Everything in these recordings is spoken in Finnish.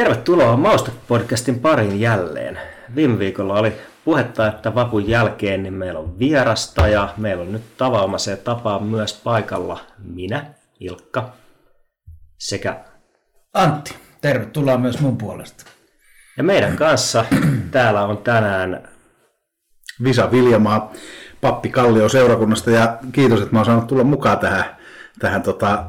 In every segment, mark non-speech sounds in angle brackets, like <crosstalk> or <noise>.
Tervetuloa Mauste-podcastin pariin jälleen. Viime viikolla oli puhetta, että vapun jälkeen niin meillä on vierasta ja meillä on nyt tavanomaiseen tapaan myös paikalla minä, Ilkka, sekä Antti, tervetuloa myös mun puolesta. ja meidän kanssa täällä on tänään Visa Viljamaa, pappi Kallio seurakunnasta ja kiitos, että mä oon saanut tulla mukaan tähän, tähän tota,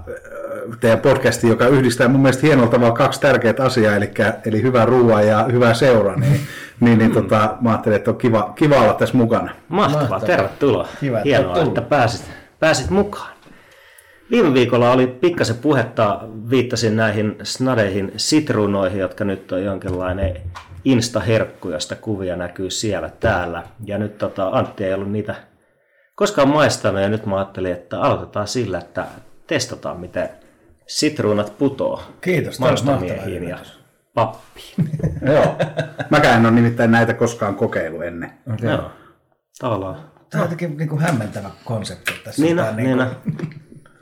teidän podcastiin, joka yhdistää mun mielestä hienolla tavalla kaksi tärkeää asiaa, eli, eli hyvää ruoaa ja hyvää seuraa, niin, niin, niin tota, mä ajattelin, että on kiva, kiva olla tässä mukana. Mahtavaa, Mahtavaa. tervetuloa. Kiva, että Hienoa, olet että pääsit, pääsit mukaan. Viime viikolla oli pikkasen puhetta, viittasin näihin snadeihin sitruunoihin, jotka nyt on jonkinlainen instaherkku, josta kuvia näkyy siellä täällä. Ja nyt tota, Antti ei ollut niitä koskaan maistanut ja nyt mä ajattelin, että aloitetaan sillä, että testataan miten sitruunat putoo Kiitos, on mahtava ja pappiin. <laughs> Joo. Mäkään en ole nimittäin näitä koskaan kokeillut ennen. Joo, tavallaan. Tämä on jotenkin niin kuin hämmentävä konsepti tässä. Niin, on, niin niin kuin- on.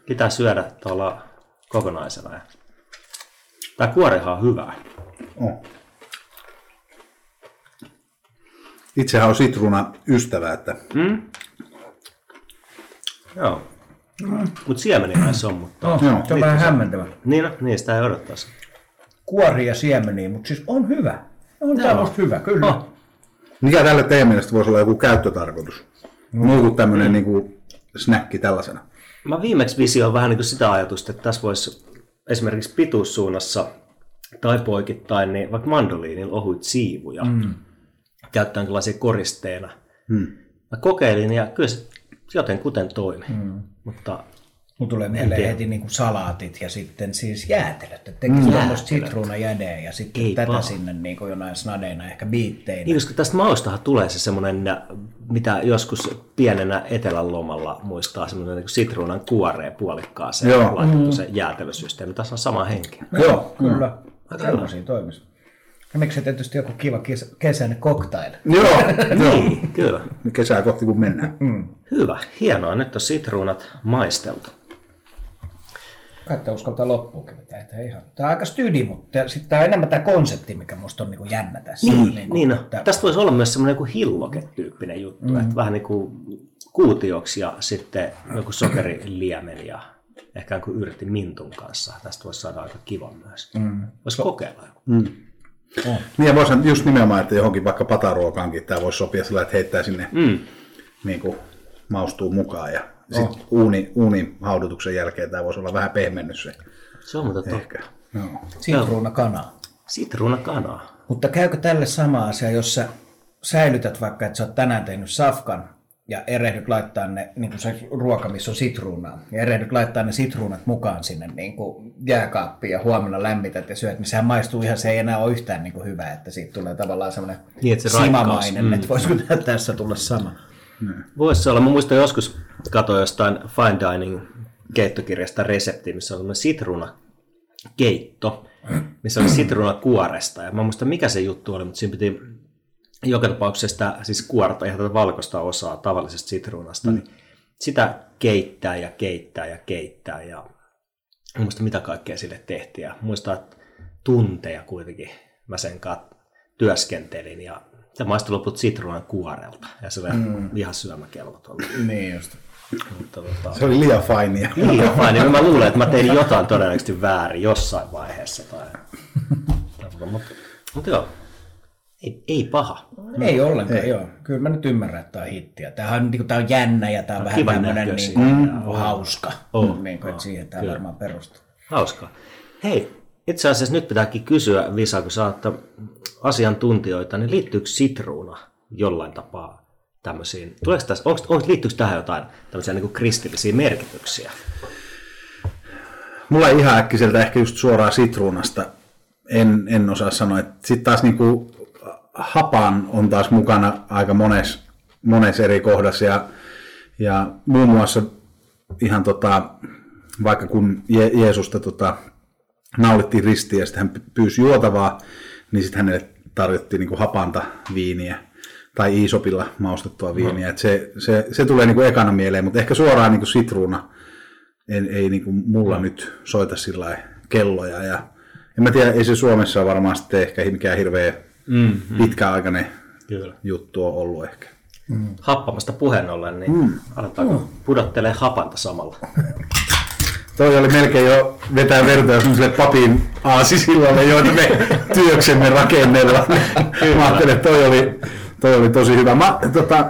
Pitää syödä tuolla kokonaisena. Tämä kuorihan on hyvää. Oh. Itsehän on sitruuna ystävä, että Mm? Joo. Mutta siemeniä se on, mutta... No, Joo, se on vähän hämmentävä. Niin, no, niin sitä ei odottaisi. Kuori ja siemeniä, mutta siis on hyvä. On tämä hyvä, kyllä. Oh. mikä tälle teidän mielestä voisi olla joku käyttötarkoitus? Joku tämmöinen niin kuin snäkki tällaisena. Mä viimeksi visioin vähän niin kuin sitä ajatusta, että tässä voisi esimerkiksi pituussuunnassa tai poikittain, niin vaikka mandoliinilla ohuit siivuja mm. käyttää jonkinlaisia koristeena. Hmm. Mä kokeilin ja kyllä se joten kuten toimi. Mm. Mutta Mun tulee mieleen heti niin kuin salaatit ja sitten siis jäätelöt. Että tekisi mm. tämmöistä sitruunajädeä ja sitten Ei tätä paha. sinne niin kuin jonain snadeina, ehkä biitteinä. Niin, koska tästä maustahan tulee se semmoinen, mitä joskus pienenä etelän lomalla muistaa, semmoinen niin sitruunan kuoreen puolikkaaseen Joo. laitettu se jäätelösysteemi. Tässä on sama henki. Joo, kyllä. Tällaisia toimisi. Ja miksi tietysti joku kiva kes- kesäinen cocktail? Joo, <laughs> joo. Niin, kyllä. Kesää kohti kun mennään. Mm. Hyvä, hienoa. Nyt on sitruunat maisteltu. Te uskaltaa loppuunkin vetää. Että ihan. Tämä on aika stydi, mutta sitten tämä on enemmän tämä konsepti, mikä musta on niin kuin jännä tässä. Niin, kuin niin no. tää- Tästä voisi olla myös semmoinen joku hilloke-tyyppinen juttu, mm. että vähän niin kuin kuutioksi ja sitten joku sokeriliemen ja ehkä joku yrtti mintun kanssa. Tästä voisi saada aika kiva myös. Mm. Voisi kokeilla joku. On. Niin ja voisi just nimenomaan, että johonkin vaikka pataruokaankin tämä voisi sopia sillä, että heittää sinne Mm. niin kuin maustuu mukaan. Ja sitten uuni, uunin haudutuksen jälkeen tämä voisi olla vähän pehmennys se Se on totta. ehkä. Joo. Sitruunakanaa. Sitruunakanaa. Mutta käykö tälle sama asia, jos sä säilytät vaikka, että sä oot tänään tehnyt safkan ja erehdyt laittaa ne, niin kuin se ruoka, missä on sitruunaa, ja erehdyt laittaa ne sitruunat mukaan sinne niin kuin jääkaappiin ja huomenna lämmität ja syöt, niin sehän maistuu ihan, se ei enää ole yhtään niin kuin hyvä, että siitä tulee tavallaan semmoinen Niin, että se simamainen, mm. että voisiko tää tässä tulla sama. Voisi se olla. Mä muistan joskus katsoin jostain Fine Dining keittokirjasta resepti, missä on semmoinen sitruunakeitto, missä oli sitruunakuoresta. Ja mä muistan mikä se juttu oli, mutta siinä piti joka tapauksessa sitä, siis kuorta, ihan tätä valkoista osaa tavallisesta sitruunasta, mm. niin sitä keittää ja keittää ja keittää. Ja en muista mitä kaikkea sille tehtiin. Ja muistan, että tunteja kuitenkin mä sen kanssa työskentelin ja se maistui loput sitruunan kuorelta ja se oli mm. ihan syömäkelvoton. Niin just. Mutta tota, Se oli liian fainia. liian niin mä luulen, että mä tein jotain todennäköisesti väärin jossain vaiheessa. Tai... <laughs> mutta, mutta joo, ei, ei paha. Ei ollenkaan, ei. joo. Kyllä mä nyt ymmärrän, että tämä on hittiä. Tämähän on, niin kuin, tää on jännä ja tämä on vähän kivan tämmöinen niin kuin, hauska. On. <laughs> Niin kuin, että siihen tämä varmaan perustuu. Hauskaa. Hei, itse asiassa nyt pitääkin kysyä, Visa, kun sä oot asiantuntijoita, niin liittyykö sitruuna jollain tapaa tämmöisiin, tuleeko tässä, onko, onko, liittyykö tähän jotain tämmöisiä niin kuin kristillisiä merkityksiä? Mulla ei ihan äkkiseltä ehkä just suoraan sitruunasta. En, en osaa sanoa. Sitten taas niinku hapan on taas mukana aika mones, mones eri kohdassa. Ja, ja muun muassa ihan tota, vaikka kun Je- Jeesusta tota, naulittiin ristiin ja sitten hän pyysi juotavaa, niin sitten hänelle tarjottiin niinku hapanta viiniä tai Iisopilla maustettua viiniä. No. Et se, se, se, tulee niinku ekana mieleen, mutta ehkä suoraan niinku sitruuna en, ei niinku mulla nyt soita sillä kelloja. Ja, en mä tiedä, ei se Suomessa varmaan sitten ehkä mikään hirveä mm, pitkäaikainen Kyllä. juttu on ollut ehkä. Happamasta puheen ollen, niin mm. aletaanko mm. pudottelee hapanta samalla? <laughs> Toi oli melkein jo vetää vertoja semmoiselle papin aasisillalle, joita me <laughs> työksemme rakennella. Mä ajattelin, että toi oli, toi oli tosi hyvä. Mä, tota,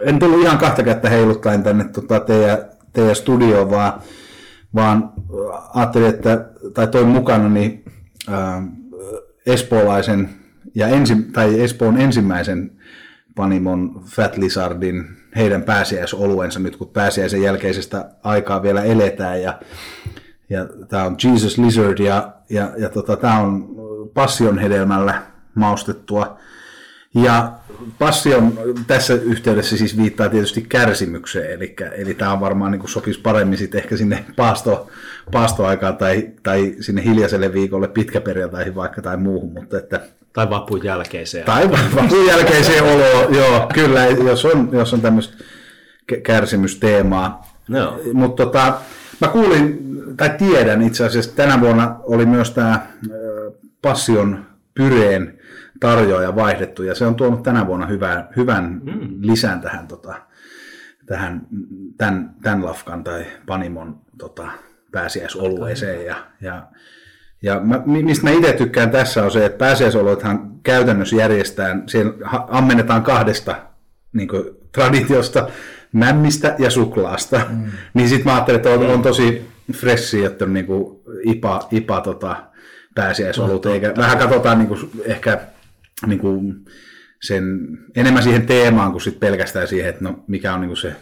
en tullut ihan kahta kättä heiluttaen tänne tota, teidän, teidän studioon, vaan, vaan ajattelin, että, tai toin mukana niin, äh, espoolaisen ja ensi, tai Espoon ensimmäisen Panimon Fat Lizardin heidän pääsiäisoluensa nyt, kun pääsiäisen jälkeisestä aikaa vielä eletään. Ja, ja tämä on Jesus Lizard ja, ja, ja tota, tämä on passion hedelmällä maustettua. Ja passion tässä yhteydessä siis viittaa tietysti kärsimykseen, eli, eli tämä on varmaan niin kuin sopisi paremmin sitten ehkä sinne paasto, paastoaikaan tai, tai sinne hiljaiselle viikolle pitkäperjantaihin vaikka tai muuhun, mutta että tai vapun jälkeiseen. Tai vapun jälkeiseen oloon, joo, kyllä, jos on, jos on tämmöistä kärsimysteemaa. No. Mutta tota, mä kuulin, tai tiedän itse asiassa, tänä vuonna oli myös tämä Passion Pyreen tarjoaja vaihdettu, ja se on tuonut tänä vuonna hyvän, hyvän mm. lisän tähän, tota, tähän tämän, tämän lafkan tai Panimon tota, pääsiäisolueeseen. Ja, ja ja mä, mistä mä itse tykkään tässä on se, että pääsiäisoloithan käytännössä järjestetään, siellä ammennetaan kahdesta niin kuin, traditiosta, mämmistä ja suklaasta. Mm. niin sitten mä ajattelin, että on, on tosi fressi, että on niin kuin IPA, IPA tota, pääsiäisolut, eikä vähän katsotaan niin kuin, ehkä niin kuin, sen, enemmän siihen teemaan kuin sit pelkästään siihen, että no, mikä on niin kuin se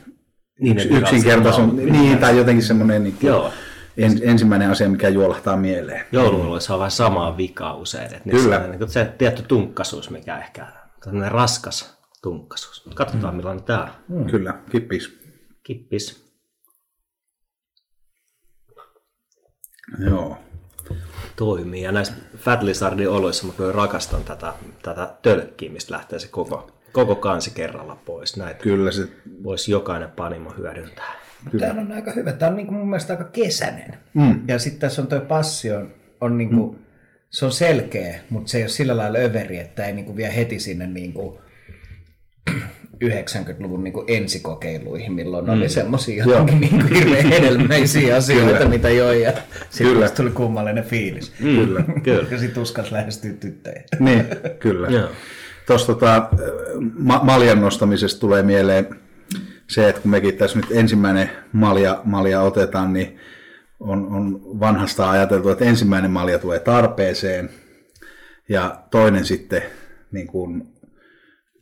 niin, yksinkertaisen, niin, tai jotenkin semmoinen niin kuin, Joo en, ensimmäinen asia, mikä juolahtaa mieleen. Jouluoloissa on vähän samaa vikaa usein. Että Kyllä. Se, niin se tietty tunkkasuus, mikä ehkä on raskas tunkkasuus. Katsotaan, mm. millainen tämä mm. Kyllä, kippis. Kippis. Joo. Toimii. Ja näissä Fat Lizardin oloissa mä kyllä rakastan tätä, tätä tölkkiä, mistä lähtee se koko, koko kansi kerralla pois. Näitä kyllä se... voisi jokainen panimo hyödyntää. Kyllä. Tämä on aika hyvä. Tämä on niin kuin mun mielestä aika kesäinen. Mm. Ja sitten tässä on tuo passio, on niin kuin, mm. se on selkeä, mutta se ei ole sillä lailla överi, että ei niin kuin vie heti sinne <clears throat> niin kuin 90-luvun niin kuin ensikokeiluihin, milloin mm. oli semmoisia jotenkin niin kuin hirveän hedelmäisiä <laughs> asioita, kyllä. mitä joi, ja sitten tuli kummallinen fiilis. Mm. Kyllä, kyllä. ja sitten uskas lähestyä tyttöjä. Niin, kyllä. Tuosta tota, ma- maljan nostamisesta tulee mieleen se, että kun mekin tässä nyt ensimmäinen malja, malja otetaan, niin on, on vanhasta ajateltu, että ensimmäinen malja tulee tarpeeseen ja toinen sitten niin kuin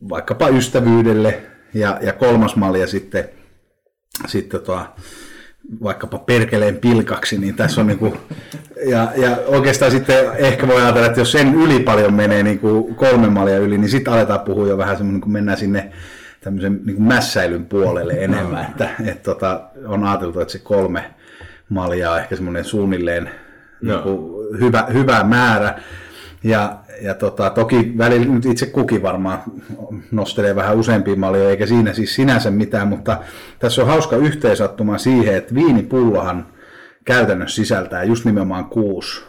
vaikkapa ystävyydelle ja, ja kolmas malja sitten, sitten tota, vaikkapa perkeleen pilkaksi, niin tässä on niin kuin, ja, ja oikeastaan sitten ehkä voi ajatella, että jos sen yli paljon menee niin kuin kolme malja yli, niin sitten aletaan puhua jo vähän semmoinen, kun mennään sinne tämmöisen niin kuin mässäilyn puolelle enemmän, että, että tota, on ajateltu, että se kolme maljaa on ehkä semmoinen suunnilleen niin kuin hyvä, hyvä määrä. Ja, ja tota, toki välillä nyt itse kukin varmaan nostelee vähän useampia maljoja, eikä siinä siis sinänsä mitään, mutta tässä on hauska yhteensattuma siihen, että viinipullohan käytännössä sisältää just nimenomaan kuusi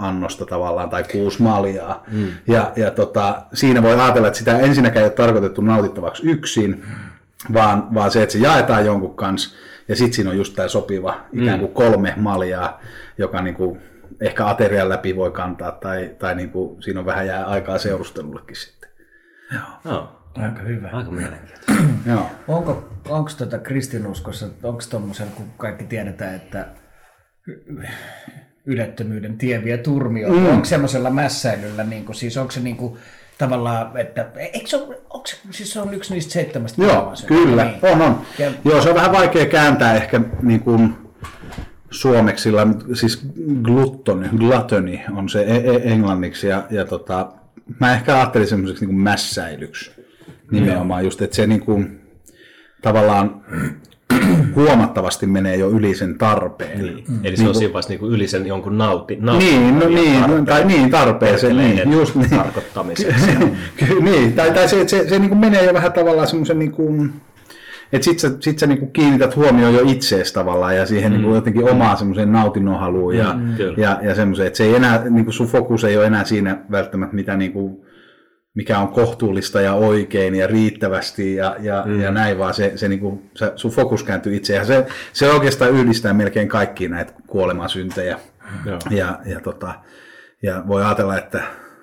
annosta tavallaan tai kuusi maljaa. Mm. Ja, ja tota, siinä voi ajatella, että sitä ensinnäkään ei ole tarkoitettu nautittavaksi yksin, vaan, vaan se, että se jaetaan jonkun kanssa ja sitten siinä on just tämä sopiva ikään kuin mm. kolme maljaa, joka niin kuin ehkä aterian läpi voi kantaa tai, tai niin kuin siinä on vähän jää aikaa seurustelullekin sitten. Joo. No. Aika hyvä. Aika mielenkiintoista. <clears throat> Joo. Onko, onko tuota kristinuskossa, onko tuommoisella, kun kaikki tiedetään, että ylettömyyden tie vie turmioon. Mm. Onko semmoisella mässäilyllä, niin kuin, siis onko se niin kuin, tavallaan, että eikö se ole, onko se, siis se on yksi niistä seitsemästä Joo, kyllä, niin. on, on. Ja, Joo, se on vähän vaikea kääntää ehkä niin kuin suomeksi, sillä siis gluttoni, gluttony on se e- e- englanniksi, ja, ja tota, mä ehkä ajattelin semmoiseksi niin mässäilyksi nimenomaan, just, että se niin kuin, tavallaan huomattavasti menee jo yli sen tarpeen. Niin. Mm. Eli se niin on siinä vaiheessa niin yli sen jonkun nauti, nauti niin, no, niin, tarpeen, tai niin, tarpeeseen, niin, just niin. tarkoittamiseksi. <laughs> niin, tai, tai se, se, se niin kuin menee jo vähän tavallaan semmoisen niin kuin, että sit sä, sit sä niinku kiinnität huomioon jo itseesi tavallaan ja siihen mm. niinku jotenkin omaa semmoiseen nautinnonhaluun ja, Mm, kyllä. ja, ja semmoiseen, että se ei enää, niinku sun fokus ei ole enää siinä välttämättä mitä niinku, mikä on kohtuullista ja oikein ja riittävästi ja, ja, mm. ja näin, vaan se, se niinku, se, sun fokus kääntyy itse ja se, se oikeastaan yhdistää melkein kaikki näitä kuolemasyntejä. Joo. Ja, ja, tota, ja voi ajatella, että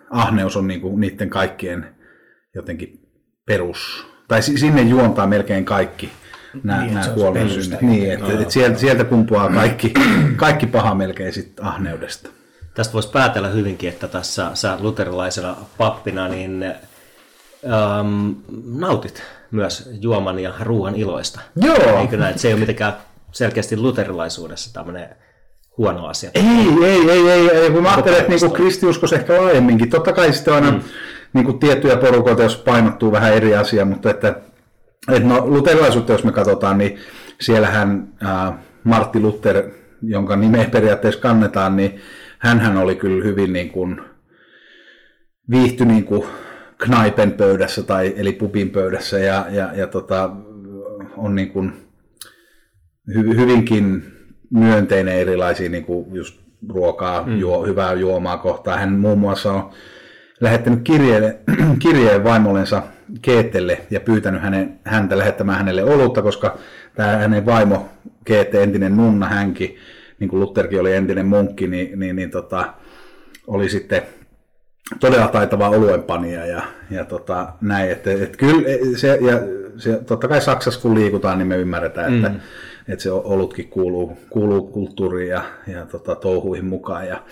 ahneus on niinku niiden kaikkien jotenkin perus, tai si- sinne juontaa melkein kaikki nämä, Niin, nämä perusta. Niin, että, että sieltä, sieltä kumpuaa kaikki, kaikki paha melkein sit ahneudesta. Tästä voisi päätellä hyvinkin, että tässä sä luterilaisena pappina niin ähm, nautit myös juoman ja ruoan iloista. Joo. Eikö näin? Että se ei ole mitenkään selkeästi luterilaisuudessa tämmöinen huono asia. Ei, ei, ei, ei, ei. kun mä ajattelen, että niinku kristiuskos ehkä laajemminkin. Totta kai sitten aina mm. niinku tiettyjä porukoita, jos painottuu vähän eri asia, mutta että, että no, luterilaisuutta, jos me katsotaan, niin siellähän äh, Martti Luther, jonka nimeä periaatteessa kannetaan, niin hänhän oli kyllä hyvin niin kuin, viihty niin kuin knaipen pöydässä tai eli pubin pöydässä ja, ja, ja tota, on niin kuin, hy, hyvinkin myönteinen erilaisia niin kuin just ruokaa, mm. juo, hyvää juomaa kohtaan. Hän muun muassa on lähettänyt kirjeen, <clears throat> kirjeen vaimollensa Keetelle ja pyytänyt hänen, häntä lähettämään hänelle olutta, koska tämä hänen vaimo Keette, entinen nunna hänkin, niin kuin Lutherkin oli entinen munkki, niin, niin, niin tota, oli sitten todella taitava oluenpanija ja, ja tota, näin, että, että kyllä se, ja se, totta kai Saksassa kun liikutaan, niin me ymmärretään, että, mm. että se olutkin kuuluu, kuuluu kulttuuriin ja, ja tota, touhuihin mukaan ja,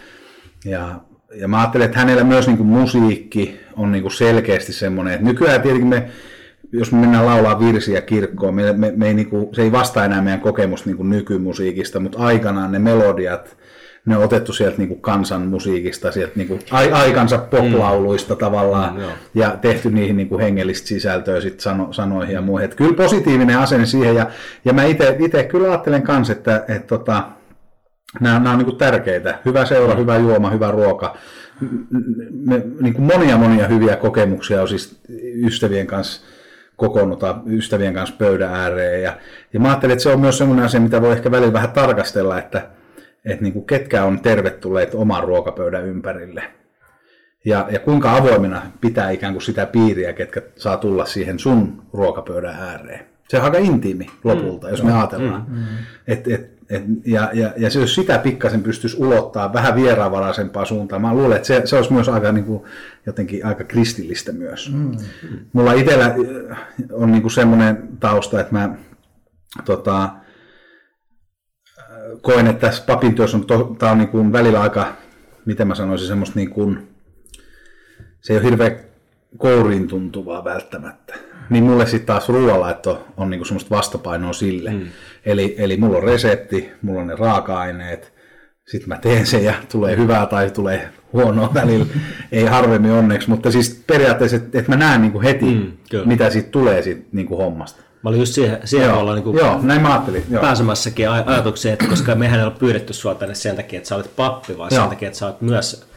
ja, ja mä ajattelen, että hänellä myös niin kuin musiikki on niin kuin selkeästi semmoinen, että nykyään tietenkin me, jos me mennään laulaa virsiä kirkkoon, me, me, me ei niin kuin, se ei vastaa enää meidän kokemusta niin kuin nykymusiikista, mutta aikanaan ne melodiat, ne on otettu sieltä niin kuin kansan musiikista, sieltä niin kuin aikansa poplauluista mm. tavallaan, Mm, joo. ja tehty niihin niin kuin hengellistä sisältöä sit sano, sanoihin ja muihin. Että kyllä positiivinen asenne siihen, ja, ja mä itse kyllä ajattelen kanssa, että et tota, nämä, nämä on niin kuin tärkeitä. Hyvä seura, hyvä juoma, hyvä ruoka. Me, niin kuin monia monia hyviä kokemuksia on siis ystävien kanssa kokoonnuta ystävien kanssa pöydän ääreen. Ja, ja mä ajattelin, että se on myös sellainen asia, mitä voi ehkä välillä vähän tarkastella, että, että niin kuin ketkä on tervetulleet oman ruokapöydän ympärille. Ja, ja kuinka avoimena pitää ikään kuin sitä piiriä, ketkä saa tulla siihen sun ruokapöydän ääreen. Se on aika intiimi lopulta, mm, jos me ajatellaan. Mm, mm. Et, et, et, ja, ja, ja se, jos sitä pikkasen pystyisi ulottaa vähän vieraanvaraisempaan suuntaan, mä luulen, että se, se olisi myös aika, niin kuin, jotenkin aika kristillistä myös. Mm. Mulla itsellä äh, on niin kuin semmoinen tausta, että mä tota, koen, että tässä papin työssä on, to, tää on niin kuin välillä aika, miten mä sanoisin, semmoista niin kuin, se ei ole hirveän kouriin tuntuvaa välttämättä. Niin mulle sitten taas ruoanlaitto on niinku semmoista vastapainoa sille. Mm. Eli, eli mulla on resepti, mulla on ne raaka-aineet, sitten mä teen sen ja tulee hyvää tai tulee huonoa välillä. <laughs> ei harvemmin onneksi, mutta siis periaatteessa, että et mä näen niinku heti, Mm, kyllä. mitä siitä tulee siitä niinku hommasta. Mä olin just siihen, siihen Joo, olla niin kuin joo, näin mä ajattelin. Joo. pääsemässäkin aj- ajatukseen, että koska mehän ei ole pyydetty sua tänne sen takia, että sä olet pappi, vaan Joo. sen takia, että sä olet myös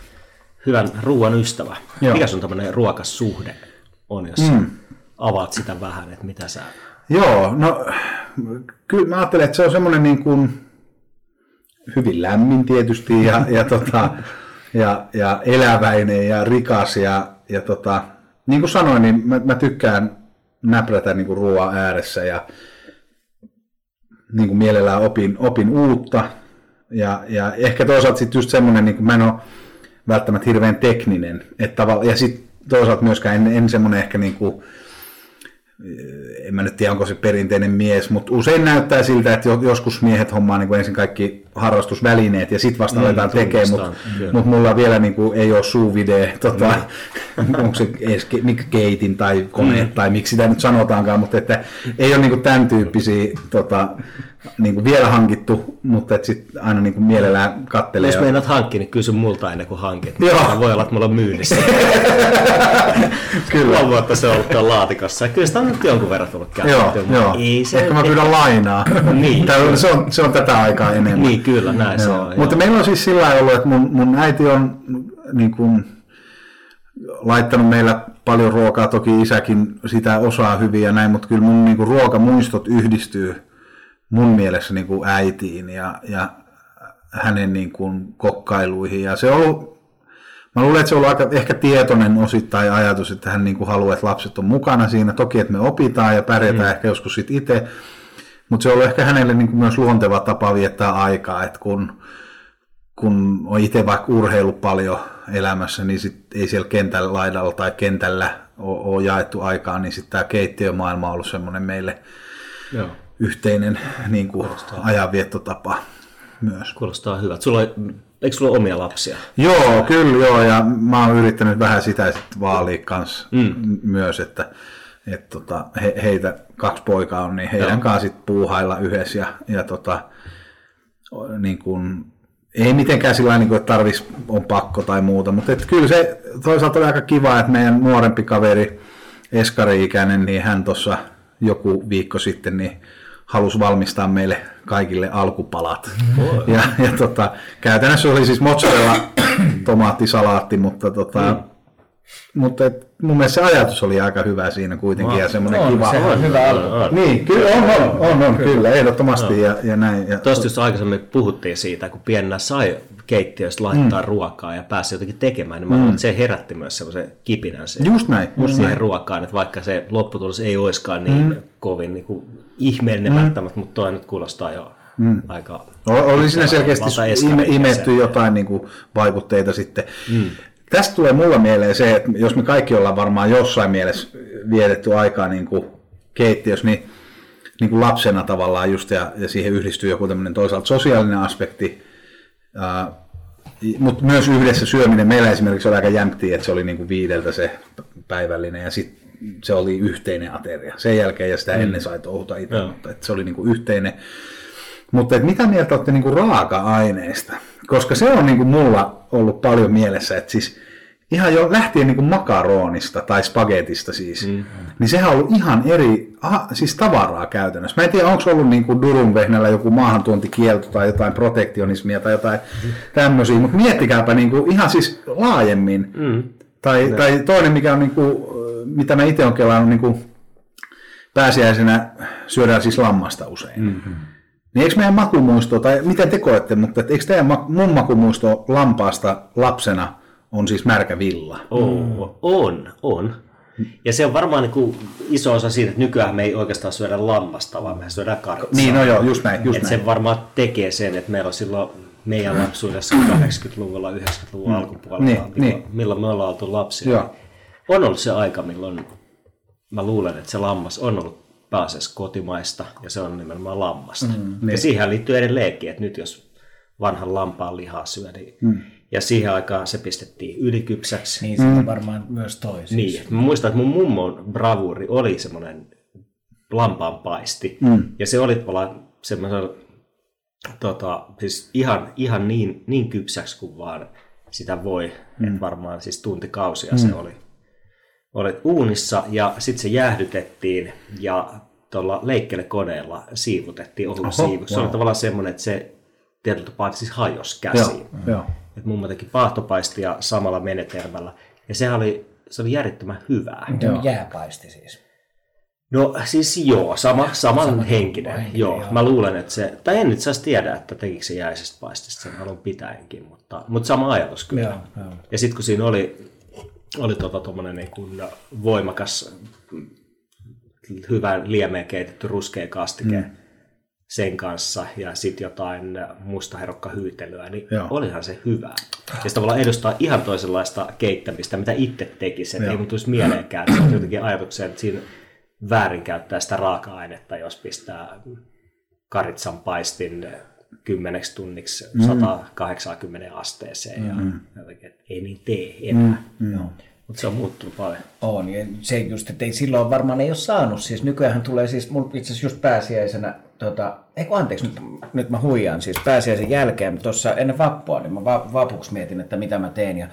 hyvän ruoan ystävä. Joo. Mikä sun tämmöinen ruokasuhde on, jos mm. Avaat sitä vähän, että mitä sä... Joo, no kyllä mä ajattelen, että se on semmoinen niin kuin hyvin lämmin tietysti ja, ja, tota, ja, ja eläväinen ja rikas ja, ja tota, niin kuin sanoin, niin mä, mä tykkään näprätä niin kuin ruoan ääressä ja niin kuin mielellään opin, opin uutta. Ja, ja ehkä toisaalta sitten just semmoinen, niin kuin mä en ole välttämättä hirveän tekninen, että tavalla, ja sitten toisaalta myöskään en, en semmoinen ehkä niin kuin, en mä nyt tiedä, onko se perinteinen mies, mutta usein näyttää siltä, että jo- joskus miehet hommaa niin kuin ensin kaikki harrastusvälineet ja sitten vasta aletaan tekemään, mutta mut mulla vielä niin kuin, ei ole suuvide, tota, <laughs> onko se edes ke- keitin tai kone Mm. tai miksi sitä nyt sanotaankaan, mutta että ei ole niin kuin tämän tyyppisiä tota, niin kuin vielä hankittu, mutta että sit aina niin kuin mielellään kattelee. Jos meinaat hankkia, niin kysy multa ennen kuin hankit. Joo. Tämä Voi olla, että mulla on myynnissä. <laughs> Kyllä. Puoli vuotta se on ollut tuolla laatikossa. Ja kyllä sitä on nyt jonkun verran tullut Joo, käytettyä, mutta joo. Ei se, Ehkä mä pyydän lainaa. <clears throat> Niin. Tää on- se, on, se on tätä aikaa enemmän. Niin, kyllä, näin se Joo. on. Mutta joo. meillä on siis sillä ollut, että mun, mun äiti on niin kuin, laittanut meillä paljon ruokaa, toki isäkin sitä osaa hyvin ja näin, mutta kyllä mun niin kuin, ruokamuistot yhdistyy mun mielestä niin kuin äitiin ja, ja hänen niin kuin, kokkailuihin. Ja se on ollut, mä luulen, että se on ollut aika ehkä tietoinen osittain ajatus, että hän niin kuin, haluaa, että lapset on mukana siinä. Toki, että me opitaan ja pärjätään mm. ehkä joskus sitten itse, mutta se on ollut ehkä hänelle niin kuin, myös luonteva tapa viettää aikaa, että kun, kun on itse vaikka urheilu paljon elämässä, niin sit ei siellä kentällä laidalla tai kentällä ole, ole jaettu aikaa, niin sitten tämä keittiömaailma on ollut semmoinen meille Joo. Yhteinen niin kuin, ajanviettotapa myös. Kuulostaa hyvältä. Sulla eikö sulla ole omia lapsia? Joo, kyllä joo, ja mä oon yrittänyt vähän sitä sitten vaalia kanssa mm. myös, että et tota, he, heitä kaksi poikaa on, niin heidän kanssa sitten puuhailla yhdessä ja, ja tota, niin kuin, ei mitenkään sillä niin kuin, että tarvis on pakko tai muuta, mutta et kyllä se toisaalta oli aika kiva, että meidän nuorempi kaveri, Eskari-ikäinen, niin hän tuossa joku viikko sitten niin halusi valmistaa meille kaikille alkupalat. Oh. Ja, ja tota, käytännössä oli siis mozzarella <clears throat> tomaattisalaatti, mutta tota, mm. Mutta et, mun mielestä se ajatus oli aika hyvä siinä kuitenkin no, ja semmoinen on, kiva. Se on hyvä alku. Niin, kyllä on, on, on, on kyllä, kyllä, ehdottomasti no. ja, ja näin. Ja, Tuosta just aikaisemmin puhuttiin siitä, kun pienenä sai keittiöstä laittaa mm. ruokaa ja pääsi jotenkin tekemään, niin mä mm. että se herätti myös semmoisen kipinän siihen, just näin, just siihen näin. ruokaan, että vaikka se lopputulos ei olisikaan niin mm. kovin niin kuin ihmeellinen mm. välttämättä, mutta toi nyt kuulostaa jo mm. aika... Oli siinä selkeästi imetty jotain niin kuin, vaikutteita sitten. Mm. Tästä tulee mulla mieleen se, että jos me kaikki ollaan varmaan jossain mielessä vietetty aikaa niin kuin keittiössä, niin, niin kuin lapsena tavallaan just, ja, ja siihen yhdistyy joku tämmöinen toisaalta sosiaalinen aspekti, uh, mutta myös yhdessä syöminen. Meillä esimerkiksi oli aika jämptiä, että se oli niin kuin viideltä se päivällinen, ja sitten se oli yhteinen ateria. Sen jälkeen, ja sitä mm. ennen sai touhuta itse, mutta että se oli niin kuin yhteinen. Mutta et mitä mieltä olette niinku raaka-aineista? Koska se on niinku mulla ollut paljon mielessä, että siis ihan jo lähtien niinku makaronista tai spagetista siis, mm. niin sehän on ollut ihan eri, aha, siis tavaraa käytännössä. Mä en tiedä, onko ollut niinku Durunvehnällä joku maahantuontikielto tai jotain protektionismia tai jotain mm. tämmöisiä, mutta miettikääpä niinku ihan siis laajemmin. Mm. Tai, tai toinen, mikä on niinku, mitä mä itse olen kelannut, niinku, pääsiäisenä syödään siis lammasta usein. Mm-hmm. Niin eikö meidän makumuisto, tai miten te koette, mutta eikö teidän, mun makumuisto lampaasta lapsena on siis märkä villa? Oh, on, on. Ja se on varmaan niin kuin iso osa siitä, että nykyään me ei oikeastaan syödä lammasta, vaan me syödään kartsaa. Niin, no joo, just näin. Just että näin. se varmaan tekee sen, että meillä on silloin meidän lapsuudessa 80-luvulla, 90-luvun mm. alkupuolella, niin, milloin, niin. milloin me ollaan oltu lapsia. Joo. On ollut se aika, milloin mä luulen, että se lammas on ollut pääasiassa kotimaista ja se on nimenomaan lammasta. Mm, niin. Ja siihen liittyy edelleenkin, että nyt jos vanhan lampaan lihaa syö, niin mm. ja siihen aikaan se pistettiin ylikypsäksi. Niin, se mm. varmaan myös toi. Siis. Niin, mä muistan, että mun mummon bravuuri oli semmoinen lampaan paisti. Mm. Ja se oli tavallaan semmoinen tota, siis ihan, ihan niin, niin kypsäksi kuin vaan sitä voi. Mm. Että varmaan siis tuntikausia mm. se oli olet uunissa ja sitten se jäähdytettiin ja tuolla leikkelekoneella siivutettiin ohut siivu. Se oli tavallaan semmoinen, että se tietyllä tapaa siis hajos käsiin. Joo, joo. Et mummo teki paahtopaistia samalla menetelmällä ja se oli, se oli järjettömän hyvää. Joo. Jääpaisti siis. No siis joo, sama, saman sama henkinen. henkinen joo. joo. Mä luulen, että se, tai en nyt saisi tiedä, että tekikö se jäisestä paistista sen alun pitäenkin, mutta, mutta sama ajatus kyllä. Joo, joo. Ja sitten kun siinä oli oli tota, tuommoinen niin kuin voimakas, hyvä liemeen keitetty ruskea kastike mm. sen kanssa ja sitten jotain mustaherokka hyytelyä, niin Joo. olihan se hyvä. Ja se tavallaan edustaa ihan toisenlaista keittämistä, mitä itse tekisi. Että ei mun tulisi mieleenkään, että jotenkin ajatukseen, että siinä väärinkäyttää sitä raaka-ainetta, jos pistää karitsan paistin kymmeneksi tunniksi mm. 180 asteeseen ja mm. jotenkin, että ei niin tee enää. Mm. Mm. Mutta se on muuttunut paljon. On, ja se just, että ei silloin varmaan ei ole saanut. Siis nykyään tulee siis, mulla itse asiassa just pääsiäisenä, tota, eikö anteeksi, nyt, nyt mä huijaan, siis pääsiäisen jälkeen, tuossa ennen vappua, niin mä vapuksi mietin, että mitä mä teen. Ja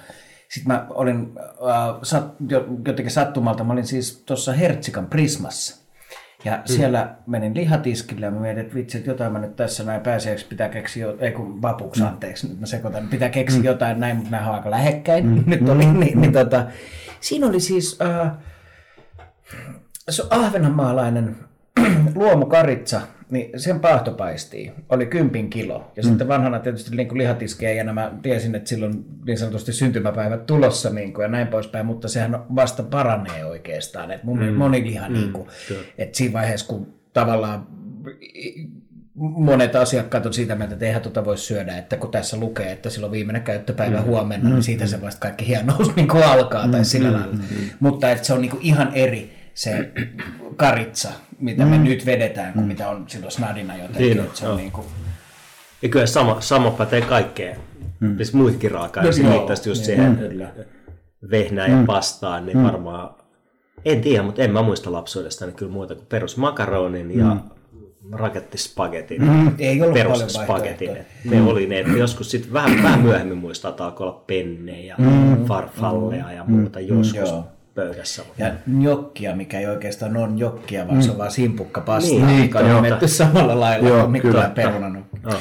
sitten mä olin äh, sat, jotenkin sattumalta, mä olin siis tuossa Hertsikan Prismassa. Ja mm. siellä menin lihatiskille ja mä mietin, että vitsi, että jotain mä nyt tässä näin pääseeksi pitää keksiä, ei kun vapuksi, mm. anteeksi, nyt mä sekoitan, pitää keksiä mm. jotain näin, mutta nämä on aika lähekkäin mm. <laughs> nyt oli, niin, niin, niin tota, siinä oli siis äh, se ahvenanmaalainen <clears throat> luomukaritsa, niin sen paahtopaistii oli kympin kilo. Ja mm. sitten vanhana tietysti niin kuin lihatiskejä ja nämä tiesin, että silloin niin sanotusti syntymäpäivät tulossa niin kuin, ja näin poispäin, mutta sehän vasta paranee oikeastaan. Että mun, mm. moni liha, mm. niin kuin, että siinä vaiheessa kun tavallaan monet asiakkaat on siitä mieltä, että eihän tuota voi syödä, että kun tässä lukee, että silloin viimeinen käyttöpäivä mm. huomenna, niin siitä se vasta kaikki hienous niin kuin alkaa tai mm. sillä lailla. Mm. Mutta että se on niin kuin ihan eri se karitsa, mitä mm. me nyt vedetään, kuin mm. mitä on silloin snadina jotenkin. Niin, se on niin kuin... Ja kyllä sama, sama pätee kaikkeen, mm. siis muihinkin raaka-aineisiin, no, just niin, siihen kyllä. vehnään ja mm. pastaan, niin mm. varmaan, en tiedä, mutta en mä muista lapsuudesta niin kyllä muuta kuin perusmakaronin mm. ja rakettispagetin, mm, ei ollut perusspagetin. Ne mm. oli ne, että joskus sitten vähän, vähän myöhemmin muistaa, että alkoi olla pennejä, mm. farfalleja ja muuta mm. joskus. Mm, pöydässä. Ja njokkia, mikä ei oikeastaan ole njokkia, vaan mm. se on vaan simpukka pasta, niin, mikä on nimetty samalla lailla joo, kuin Mikko ja peruna. Oh.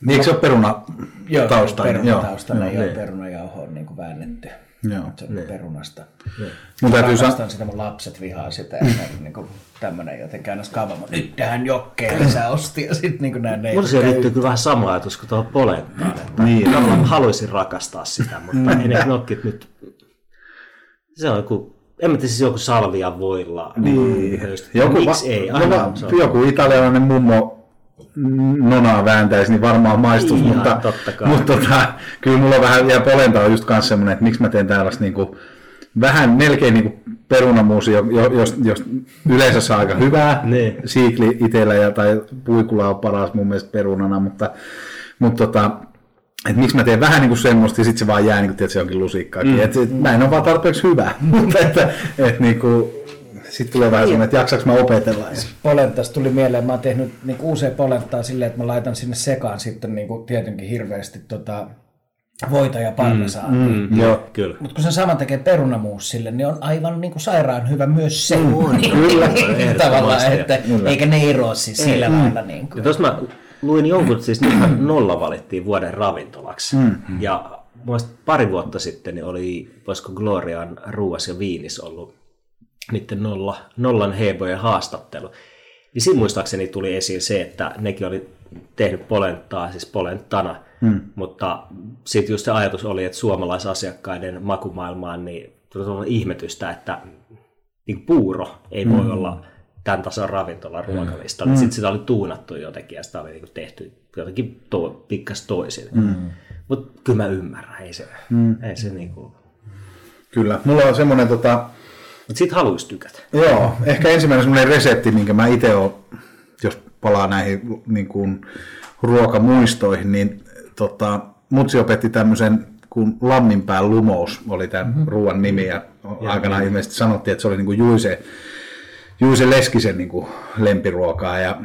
Niin eikö se ole peruna joo, taustainen? Peruna taustainen, joo, joo, niin. perunajauho on niin kuin väännetty. Joo. Se on niin. perunasta. Niin. Mun täytyy sanoa... sitä, mun lapset vihaa sitä, että niin kuin tämmöinen jotenkin aina skavamo, nyt tähän jokkeen lisää osti ja sitten niin näin. Mulla se liittyy kyllä vähän sama ajatus kuin tuohon polettaan, että niin. tavallaan haluaisin rakastaa sitä, mutta ei ne nokkit nyt se on joku, en mä tiedä, siis joku salvia voilla. Niin. Joku, Miksi va- ei? Aina, joku, joku italialainen mummo nonaa vääntäisi, niin varmaan maistuisi, Ihan, mutta, mutta tota, kyllä mulla on vähän, ja polenta on just kanssa semmoinen, että miksi mä teen tällaista niin kuin, vähän melkein niin kuin perunamuusi, jos, jos yleensä saa aika hyvää niin. siikli itsellä, ja, tai puikula on paras mun mielestä perunana, mutta, mutta tota, että miksi mä teen vähän niin kuin semmoista ja sitten se vaan jää niin kuin, tiedät, se onkin lusikkaakin. Mm. Että mä en ole vaan tarpeeksi hyvä, <laughs> mutta että, että niin kuin, sitten tulee vähän semmoinen, että jaksaks mä opetella. Polentasta tuli mieleen, mä oon tehnyt niin usein polenttaa silleen, että mä laitan sinne sekaan sitten niin kuin tietenkin hirveästi tota, voita ja parmesaania. Mm, mm, joo, kyllä. Mutta kun se sama tekee perunamuussille, niin on aivan niin kuin sairaan hyvä myös se. Mm, kyllä, <laughs> tavallaan, että, eikä ne eroa siis sillä lailla. Niin kuin. Ja mä luin jonkun, siis nolla valittiin vuoden ravintolaksi. Mm. Ja pari vuotta sitten niin oli, voisiko Glorian ruuas ja viinis ollut niiden nolla, nollan hebojen haastattelu. Niin siinä muistaakseni tuli esiin se, että nekin oli tehnyt polenttaa, siis polenttana, mm. mutta sitten just se ajatus oli, että suomalaisasiakkaiden makumaailmaan niin tuli ihmetystä, että niin puuro ei mm. voi olla tämän tason ravintolan mm. ruokalistalla. Mm. Sitten sitä oli tuunattu jotenkin ja sitä oli niin tehty jotenkin to, pikkas toisin. Mm. Mutta kyllä mä ymmärrän, ei se, mm. ei se niin kuin... Kyllä, mulla on semmoinen tota... Mutta sit haluaisi tykätä. Joo, ehkä ensimmäinen semmoinen resepti, minkä mä itse olen, jos palaa näihin niin kuin ruokamuistoihin, niin tota, mutsi opetti tämmöisen kun lamminpään lumous oli tämän mm-hmm. ruoan nimi ja, ja aikanaan ilmeisesti sanottiin, että se oli niin kuin Juise Juuse Leskisen niin kuin lempiruokaa. Ja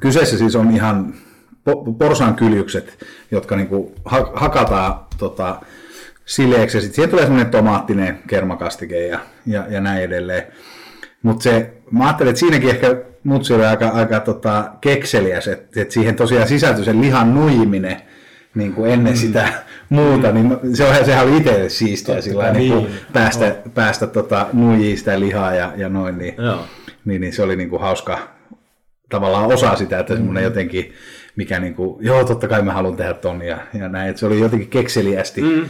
kyseessä siis on ihan porsan kyljykset, jotka niin kuin hakataan tota, sileeksi ja sitten siihen tulee semmoinen tomaattinen kermakastike ja, ja, ja näin edelleen. Mutta se, mä ajattelin, että siinäkin ehkä mutsi oli aika, aika tota, kekseliäs, että, että siihen tosiaan sisältyi sen lihan nuijiminen niin kuin ennen mm. sitä muuta, niin se on, sehän oli itselle siistiä sillä niin, niin päästä, oh. päästä tota, nuijia sitä lihaa ja, ja noin, niin, niin, niin, se oli niin kuin hauska tavallaan osa sitä, että semmoinen mm. jotenkin, mikä niin kuin, joo totta kai mä haluan tehdä ton ja, ja näin, että se oli jotenkin kekseliästi mm,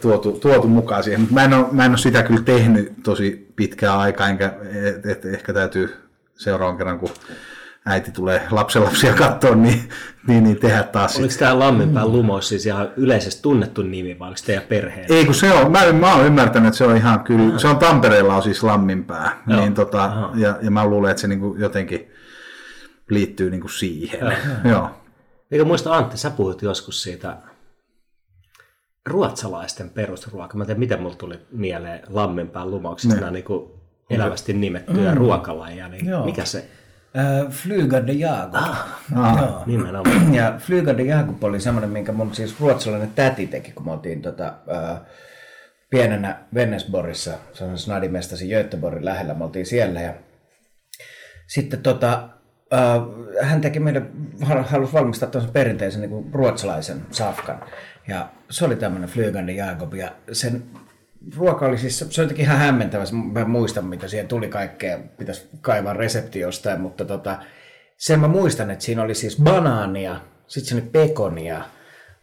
tuotu, tuotu mukaan siihen, mutta mä en, ole, mä en ole sitä kyllä tehnyt tosi pitkää aikaa, enkä et, et, ehkä täytyy seuraavan kerran, kun äiti tulee lapsenlapsia katsoa, niin, niin, niin tehdä taas. Oliko tämä Lammenpään lumous siis ihan yleisesti tunnettu nimi, vai oliko teidän perheen? Ei, kun se on, mä, mä oon ymmärtänyt, että se on ihan kyllä, Aha. se on Tampereella on siis Lamminpää, niin tota, ja, ja mä luulen, että se niinku jotenkin liittyy niinku siihen. Joo. Joo. Eikö muista Antti, sä puhuit joskus siitä ruotsalaisten perusruoka. Mä en tiedä, miten mulla tuli mieleen Lammenpään lumauksista niin. nämä niinku elävästi nimettyjä mm. ruokalajeja, niin Joo. mikä se Äh, Flygande Jakob. Ah, ah, nimenomaan. Ja Flygande Jakob oli semmoinen, minkä mun siis ruotsalainen täti teki, kun me oltiin tota, äh, pienenä Vennesborissa, se on snadimestasi Göteborgin lähellä, me oltiin siellä ja sitten tota, äh, hän teki meille, halusi valmistaa tämmöisen perinteisen niin ruotsalaisen safkan. Ja se oli tämmöinen Flygande Jakob ja sen ruoka oli siis, se oli jotenkin ihan hämmentävä. Mä en muista, mitä siihen tuli kaikkea, pitäisi kaivaa resepti jostain, mutta tota, sen mä muistan, että siinä oli siis banaania, sitten siinä oli pekonia,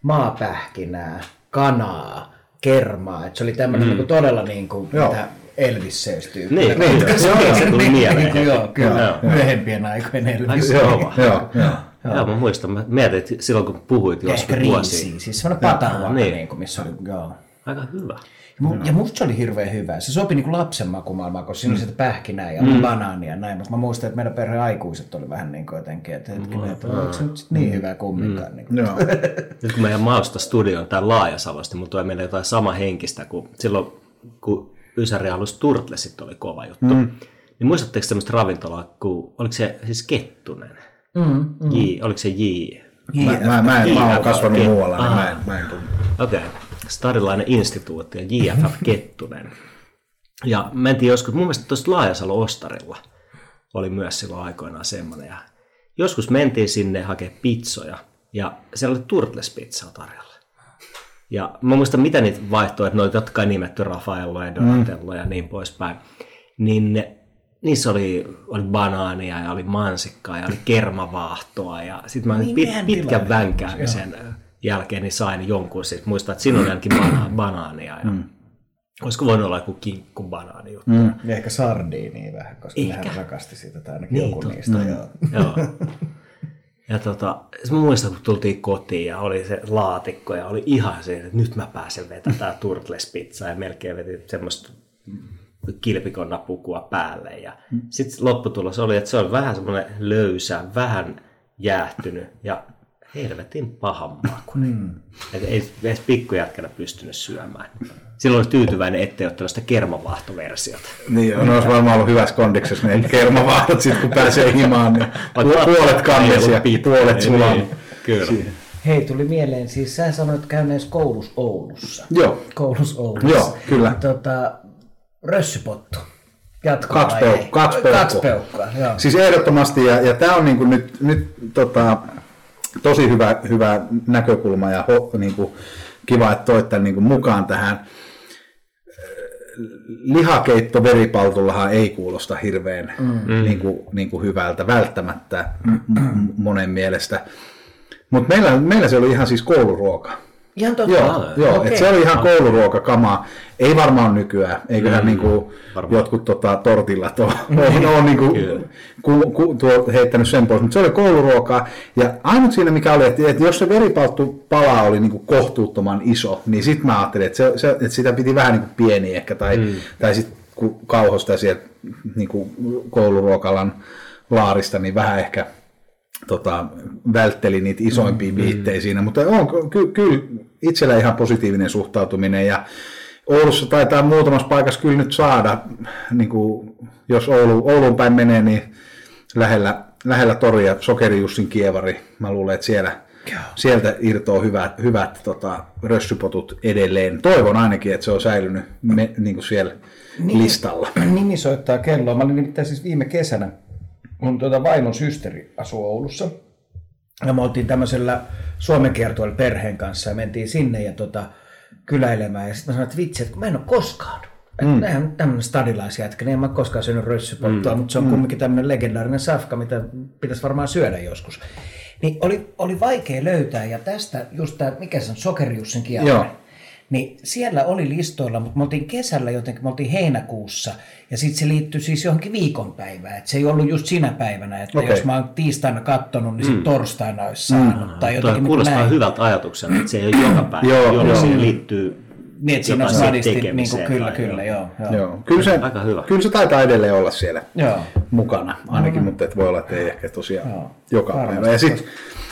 maapähkinää, kanaa, kermaa. Että se oli tämmöinen mm. niin kuin todella niin kuin, mitä Elvis seistyyppi. Niin, niin, se, se, oli se tuli niin, mieleen niin joo, kyllä, Joo. myöhempien aikojen Elvis. Aika Joo, joo, joo. Joo, mä muistan, mä mietin, että silloin kun puhuit Ja joskus ehkä vuosia. riisiä, siis semmoinen pataruoka, niin. niin kuin, missä oli, joo. Aika hyvä. Ja, mu- ja musta se oli hirveän hyvä. Se sopi niinku lapsen makumaailmaan, koska siinä oli sitä pähkinää ja mm. banaania ja näin. Mutta mä muistan, että meidän perheen aikuiset oli vähän niin kuin jotenkin, että hetkinen, että onko se nyt sit niin hyvä kumminkaan. Niin kuin. Joo. <laughs> Nyt kun meidän mausta studio on täällä Laajasalosta, niin mulla tulee meille jotain sama henkistä kuin silloin, kun Ysäri alus Turtlesit oli kova juttu. Mm. Niin muistatteko semmoista ravintolaa, kun, oliko se siis Kettunen? Mm, Mm. J, oliko se J? Mä, mä, mä, en, mä oon kasvanut muualla, niin mä en, mä en tunne. Okei, okay. Stadilainen instituutti ja JFF <laughs> Kettunen. Ja mentiin joskus, mun mielestä tuossa Laajasalo Ostarilla oli myös silloin aikoinaan semmoinen. Ja joskus mentiin sinne hakemaan pizzoja ja siellä oli Turtles-pizzaa tarjolla. Ja mä muistan, mitä niitä vaihtoehtoja, noita jotka nimetty Raffaello ja Donatello mm. ja niin poispäin. Niin ne, niissä oli, oli banaania ja oli mansikkaa ja oli kermavaahtoa ja sitten mä Niin, pit, pitkän vänkäämisen jälkeen niin sain jonkun, siis muistan, että siinä oli ainakin bana- banaania ja mm. olisiko voinut olla joku kinkku banaani juttu. Mm. Ja ehkä sardiinia vähän, koska Ehkä. hän rakasti sitä, tai ainakin Niin, joku totta. niistä. Joo. Joo. Ja tota, sit mä muistan, kun tultiin kotiin ja oli se laatikko ja oli ihan se, että nyt mä pääsen vetämään Turtles pizzaa ja melkein veti semmoista kilpikonna pukua päälle. Ja sitten lopputulos oli, että se oli vähän semmoinen löysä, vähän jäähtynyt ja helvetin pahan makuinen. Et ei edes pikkujätkänä pystynyt syömään. Silloin oli tyytyväinen, ettei ottanut sitä kermavaahtoversiota. Niin, on olisi varmaan ollut hyvässä kondiksessa ne kermavaahtot sitten, kun pääsee himaan, niin puolet kannessa ja puolet niin, sulaa. niin, Kyllä. Hei, tuli mieleen, siis sä sanoit käyneessä koulussa Oulussa. Joo. Koulussa Oulussa. Joo, kyllä. Tota, rössypottu. Jatko Kaksi peukku- kaksi peukkua. Kaksi peukkua, joo. Siis ehdottomasti, ja, ja tämä on niinku nyt, nyt tota, tosi hyvä, hyvä näkökulma ja ho, niinku, kiva, että toit tämän niinku mukaan tähän. Lihakeitto veripaltullahan ei kuulosta hirveän mm. niinku, niinku hyvältä välttämättä m- m- monen mielestä. Mutta meillä, meillä se oli ihan siis kouluruoka. Ihan totta. Joo, joo Okei. et se oli ihan kouluruokakamaa. Ei varmaan nykyään, eiköhän mm, niinku varmaan. jotkut tota, tortillat ole, <laughs> ole, ole niinku, ku, ku, tuo, heittänyt sen pois, mutta se oli kouluruokaa. Ja ainut siinä mikä oli, että, että jos se veripalttu pala oli niinku kohtuuttoman iso, niin sitten mä ajattelin, että, se, se, että sitä piti vähän niinku pieni ehkä, tai, mm. tai sitten kun kauhosta sieltä niinku kouluruokalan laarista, niin vähän ehkä tota, vältteli niitä isoimpia mm, biittejä siinä, mutta on ky- kyllä itsellä ihan positiivinen suhtautuminen ja Oulussa taitaa muutamassa paikassa kyllä nyt saada, niin kuin, jos Oulu, Ouluun päin menee, niin lähellä, lähellä toria Sokeri Jussin kievari. Mä luulen, että siellä, sieltä irtoaa hyvät, hyvät tota, rössypotut edelleen. Toivon ainakin, että se on säilynyt me, niin kuin siellä listalla. Nimi soittaa kelloa. Mä olin nimittäin siis viime kesänä, mun tuota vaimon systeri asuu Oulussa. Ja me oltiin tämmöisellä Suomen kiertueella perheen kanssa ja mentiin sinne ja tota, kyläilemään. Ja sitten mä sanoin, että vitsi, että kun mä en ole koskaan. Mm. Nämähän on tämmöinen stadilaisjätkä, niin en mä koskaan syönyt rössypottua, mm. mutta se on mm. kumminkin tämmöinen legendaarinen safka, mitä pitäisi varmaan syödä joskus. Niin oli, oli vaikea löytää, ja tästä just tämä, mikä se on, Sokerijussin Joo. Niin siellä oli listoilla, mutta me oltiin kesällä jotenkin, me oltiin heinäkuussa, ja sitten se liittyi siis johonkin viikonpäivään. Että se ei ollut just sinä päivänä, että okay. jos mä oon tiistaina kattonut, niin sitten torstaina olisi saanut. Tai Toi jotenkin niin kuulostaa näin. hyvältä ajatukselta, että se ei ole joka <clears throat> päivä, Joo, jolloin joo. siihen liittyy Niin, että siinä on jotain sadisti, niin kuin, kyllä, tai kyllä, joo. joo. Joo. Kyllä, se, Aika hyvä. kyllä se taitaa edelleen olla siellä joo. mukana, ainakin, mutta et voi olla, että ei ehkä tosiaan Joo, joka varmasti. päivä. Ja sitten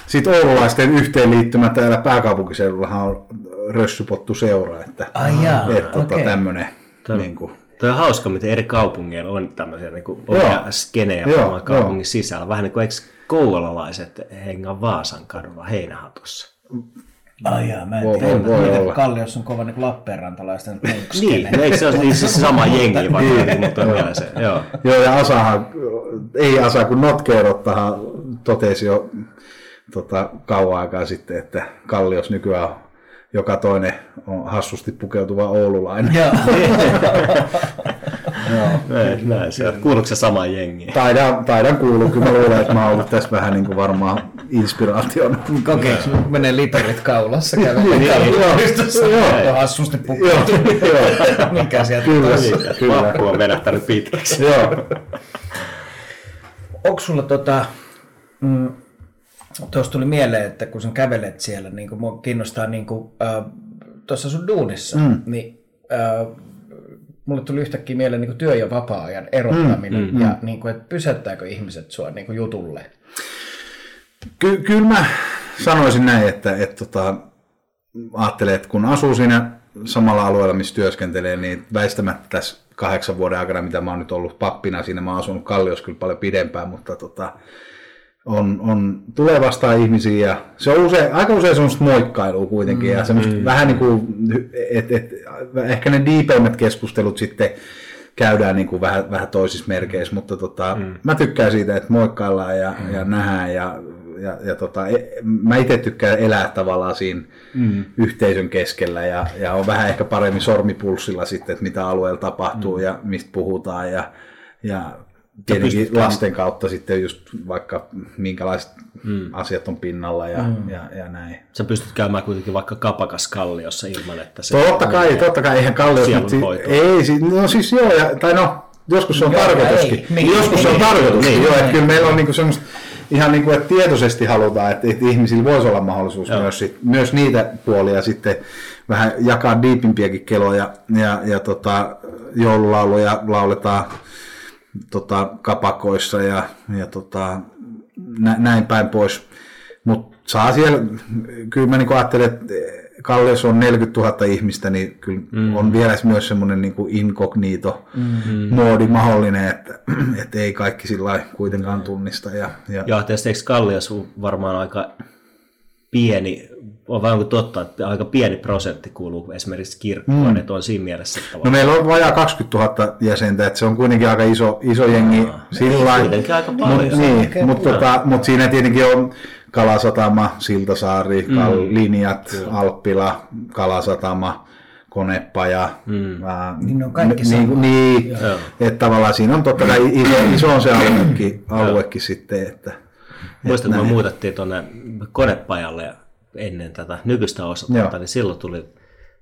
sit oululaisten yhteenliittymä täällä pääkaupunkiseudullahan on rössypottu seura, että Ai jaa, et, tota, okei. tämmöinen niin kuin, on hauska, miten eri kaupungeilla on tämmöisiä niin kuin Joo. omia skenejä Joo, kaupungin sisällä. Vähän niin kuin eikö kouvolalaiset hengaa Vaasan kadulla heinähatussa? Ai jaa, mä en Voi- tiedä. voi Miten olla. Kalliossa on kova niin Lappeenrantalaisten <laughs> Niin, no eikö se ole niin se sama <laughs> jengi vaikka, niin mutta on vielä se, joo. Joo, ja Asahan, ei Asa, kun Notkeerottahan totesi jo tota, kauan aikaa sitten, että Kallios nykyään joka toinen on hassusti pukeutuva oululainen. Joo. <laughs> Näin, näin se on. Kuuluuko se sama jengi? Taidan, taidan kuulua, kyllä mä luulen, että mä oon ollut tässä vähän niin kuin varmaan inspiraation. Kokeeks menee liperit kaulassa kävelee Niin, joo. Joo, hassusti Joo, pukeutuu. joo, Mikä sieltä kyllä, tulee? kyllä. Vappu on vedättänyt pitkäksi. Joo. Onko sulla tota, mm, tuossa tuli mieleen, että kun sä kävelet siellä, niin kuin mua kiinnostaa niin kuin, äh, tuossa sun duunissa, mm. niin äh, mulle tuli yhtäkkiä mieleen niin kuin työ- ja vapaa-ajan erottaminen, mm, mm, ja niin kuin, että pysäyttääkö ihmiset sua niin kuin jutulle? Ky- kyllä mä sanoisin näin, että, että tota, ajattelee, että kun asuu siinä samalla alueella, missä työskentelee, niin väistämättä tässä kahdeksan vuoden aikana, mitä mä oon nyt ollut pappina siinä, mä oon asunut Kalliossa kyllä paljon pidempään, mutta tota, on, on, tulee vastaan ihmisiä ja se on usein, aika usein semmoista moikkailua kuitenkin ja semmoista mm, vähän niin kuin, et, et, ehkä ne diipeimmät keskustelut sitten käydään niin kuin vähän, vähän toisissa merkeissä, mutta tota, mm. mä tykkään siitä, että moikkaillaan ja, mm. ja nähdään ja, ja, ja tota, e- mä itse tykkään elää tavallaan siinä mm. yhteisön keskellä ja, ja on vähän ehkä paremmin sormipulssilla sitten, että mitä alueella tapahtuu mm. ja mistä puhutaan ja, ja tietenkin lasten kautta sitten just vaikka minkälaiset mm. asiat on pinnalla ja, mm. ja, ja näin. Sä pystyt käymään kuitenkin vaikka kapakas kalliossa ilman, että se... Totta kai, totta kai, eihän Kallio... Sielunhoitoa. Ei, si- no siis joo, ja, tai no, joskus se on Joo, tarkoituskin. ei. Niin, joskus se on niin, tarkoituskin, niin, joo, että niin. kyllä meillä on niinku semmoista, ihan niin kuin, että tietoisesti halutaan, että, että ihmisillä voisi olla mahdollisuus Joo. myös, sit, myös niitä puolia sitten vähän jakaa diipimpiäkin keloja, ja, ja tota, joululauluja lauletaan tota, kapakoissa ja, ja tota, nä, näin päin pois. Mutta saa siellä, kyllä mä niinku ajattelen, että Kallios on 40 000 ihmistä, niin kyllä mm. on vielä myös semmoinen niinku inkognito moodi mahdollinen, että, että ei kaikki sillä kuitenkaan tunnista. Ja, ja, Ja tietysti eikö Kallios varmaan aika pieni, on vaan kuin totta, että aika pieni prosentti kuuluu esimerkiksi kirkkoon, mm. että on siinä mielessä että No meillä on vajaa 20 000 jäsentä, että se on kuitenkin aika iso, iso jengi sillä lailla. kuitenkin aika paljon. Mut, niin, mutta tota, mut siinä tietenkin on Kalasatama, Siltasaari, Kal- linjat, Alppila, Kalasatama, Konepaja. Mm. Ää, Niin ne on kaikki niin, samaa. niin Joo. että tavallaan siinä on totta kai iso, iso on se <coughs> aluekin, aluekin sitten, että Muistan, kun me muutettiin tuonne konepajalle ennen tätä nykyistä osoitetta, niin silloin tuli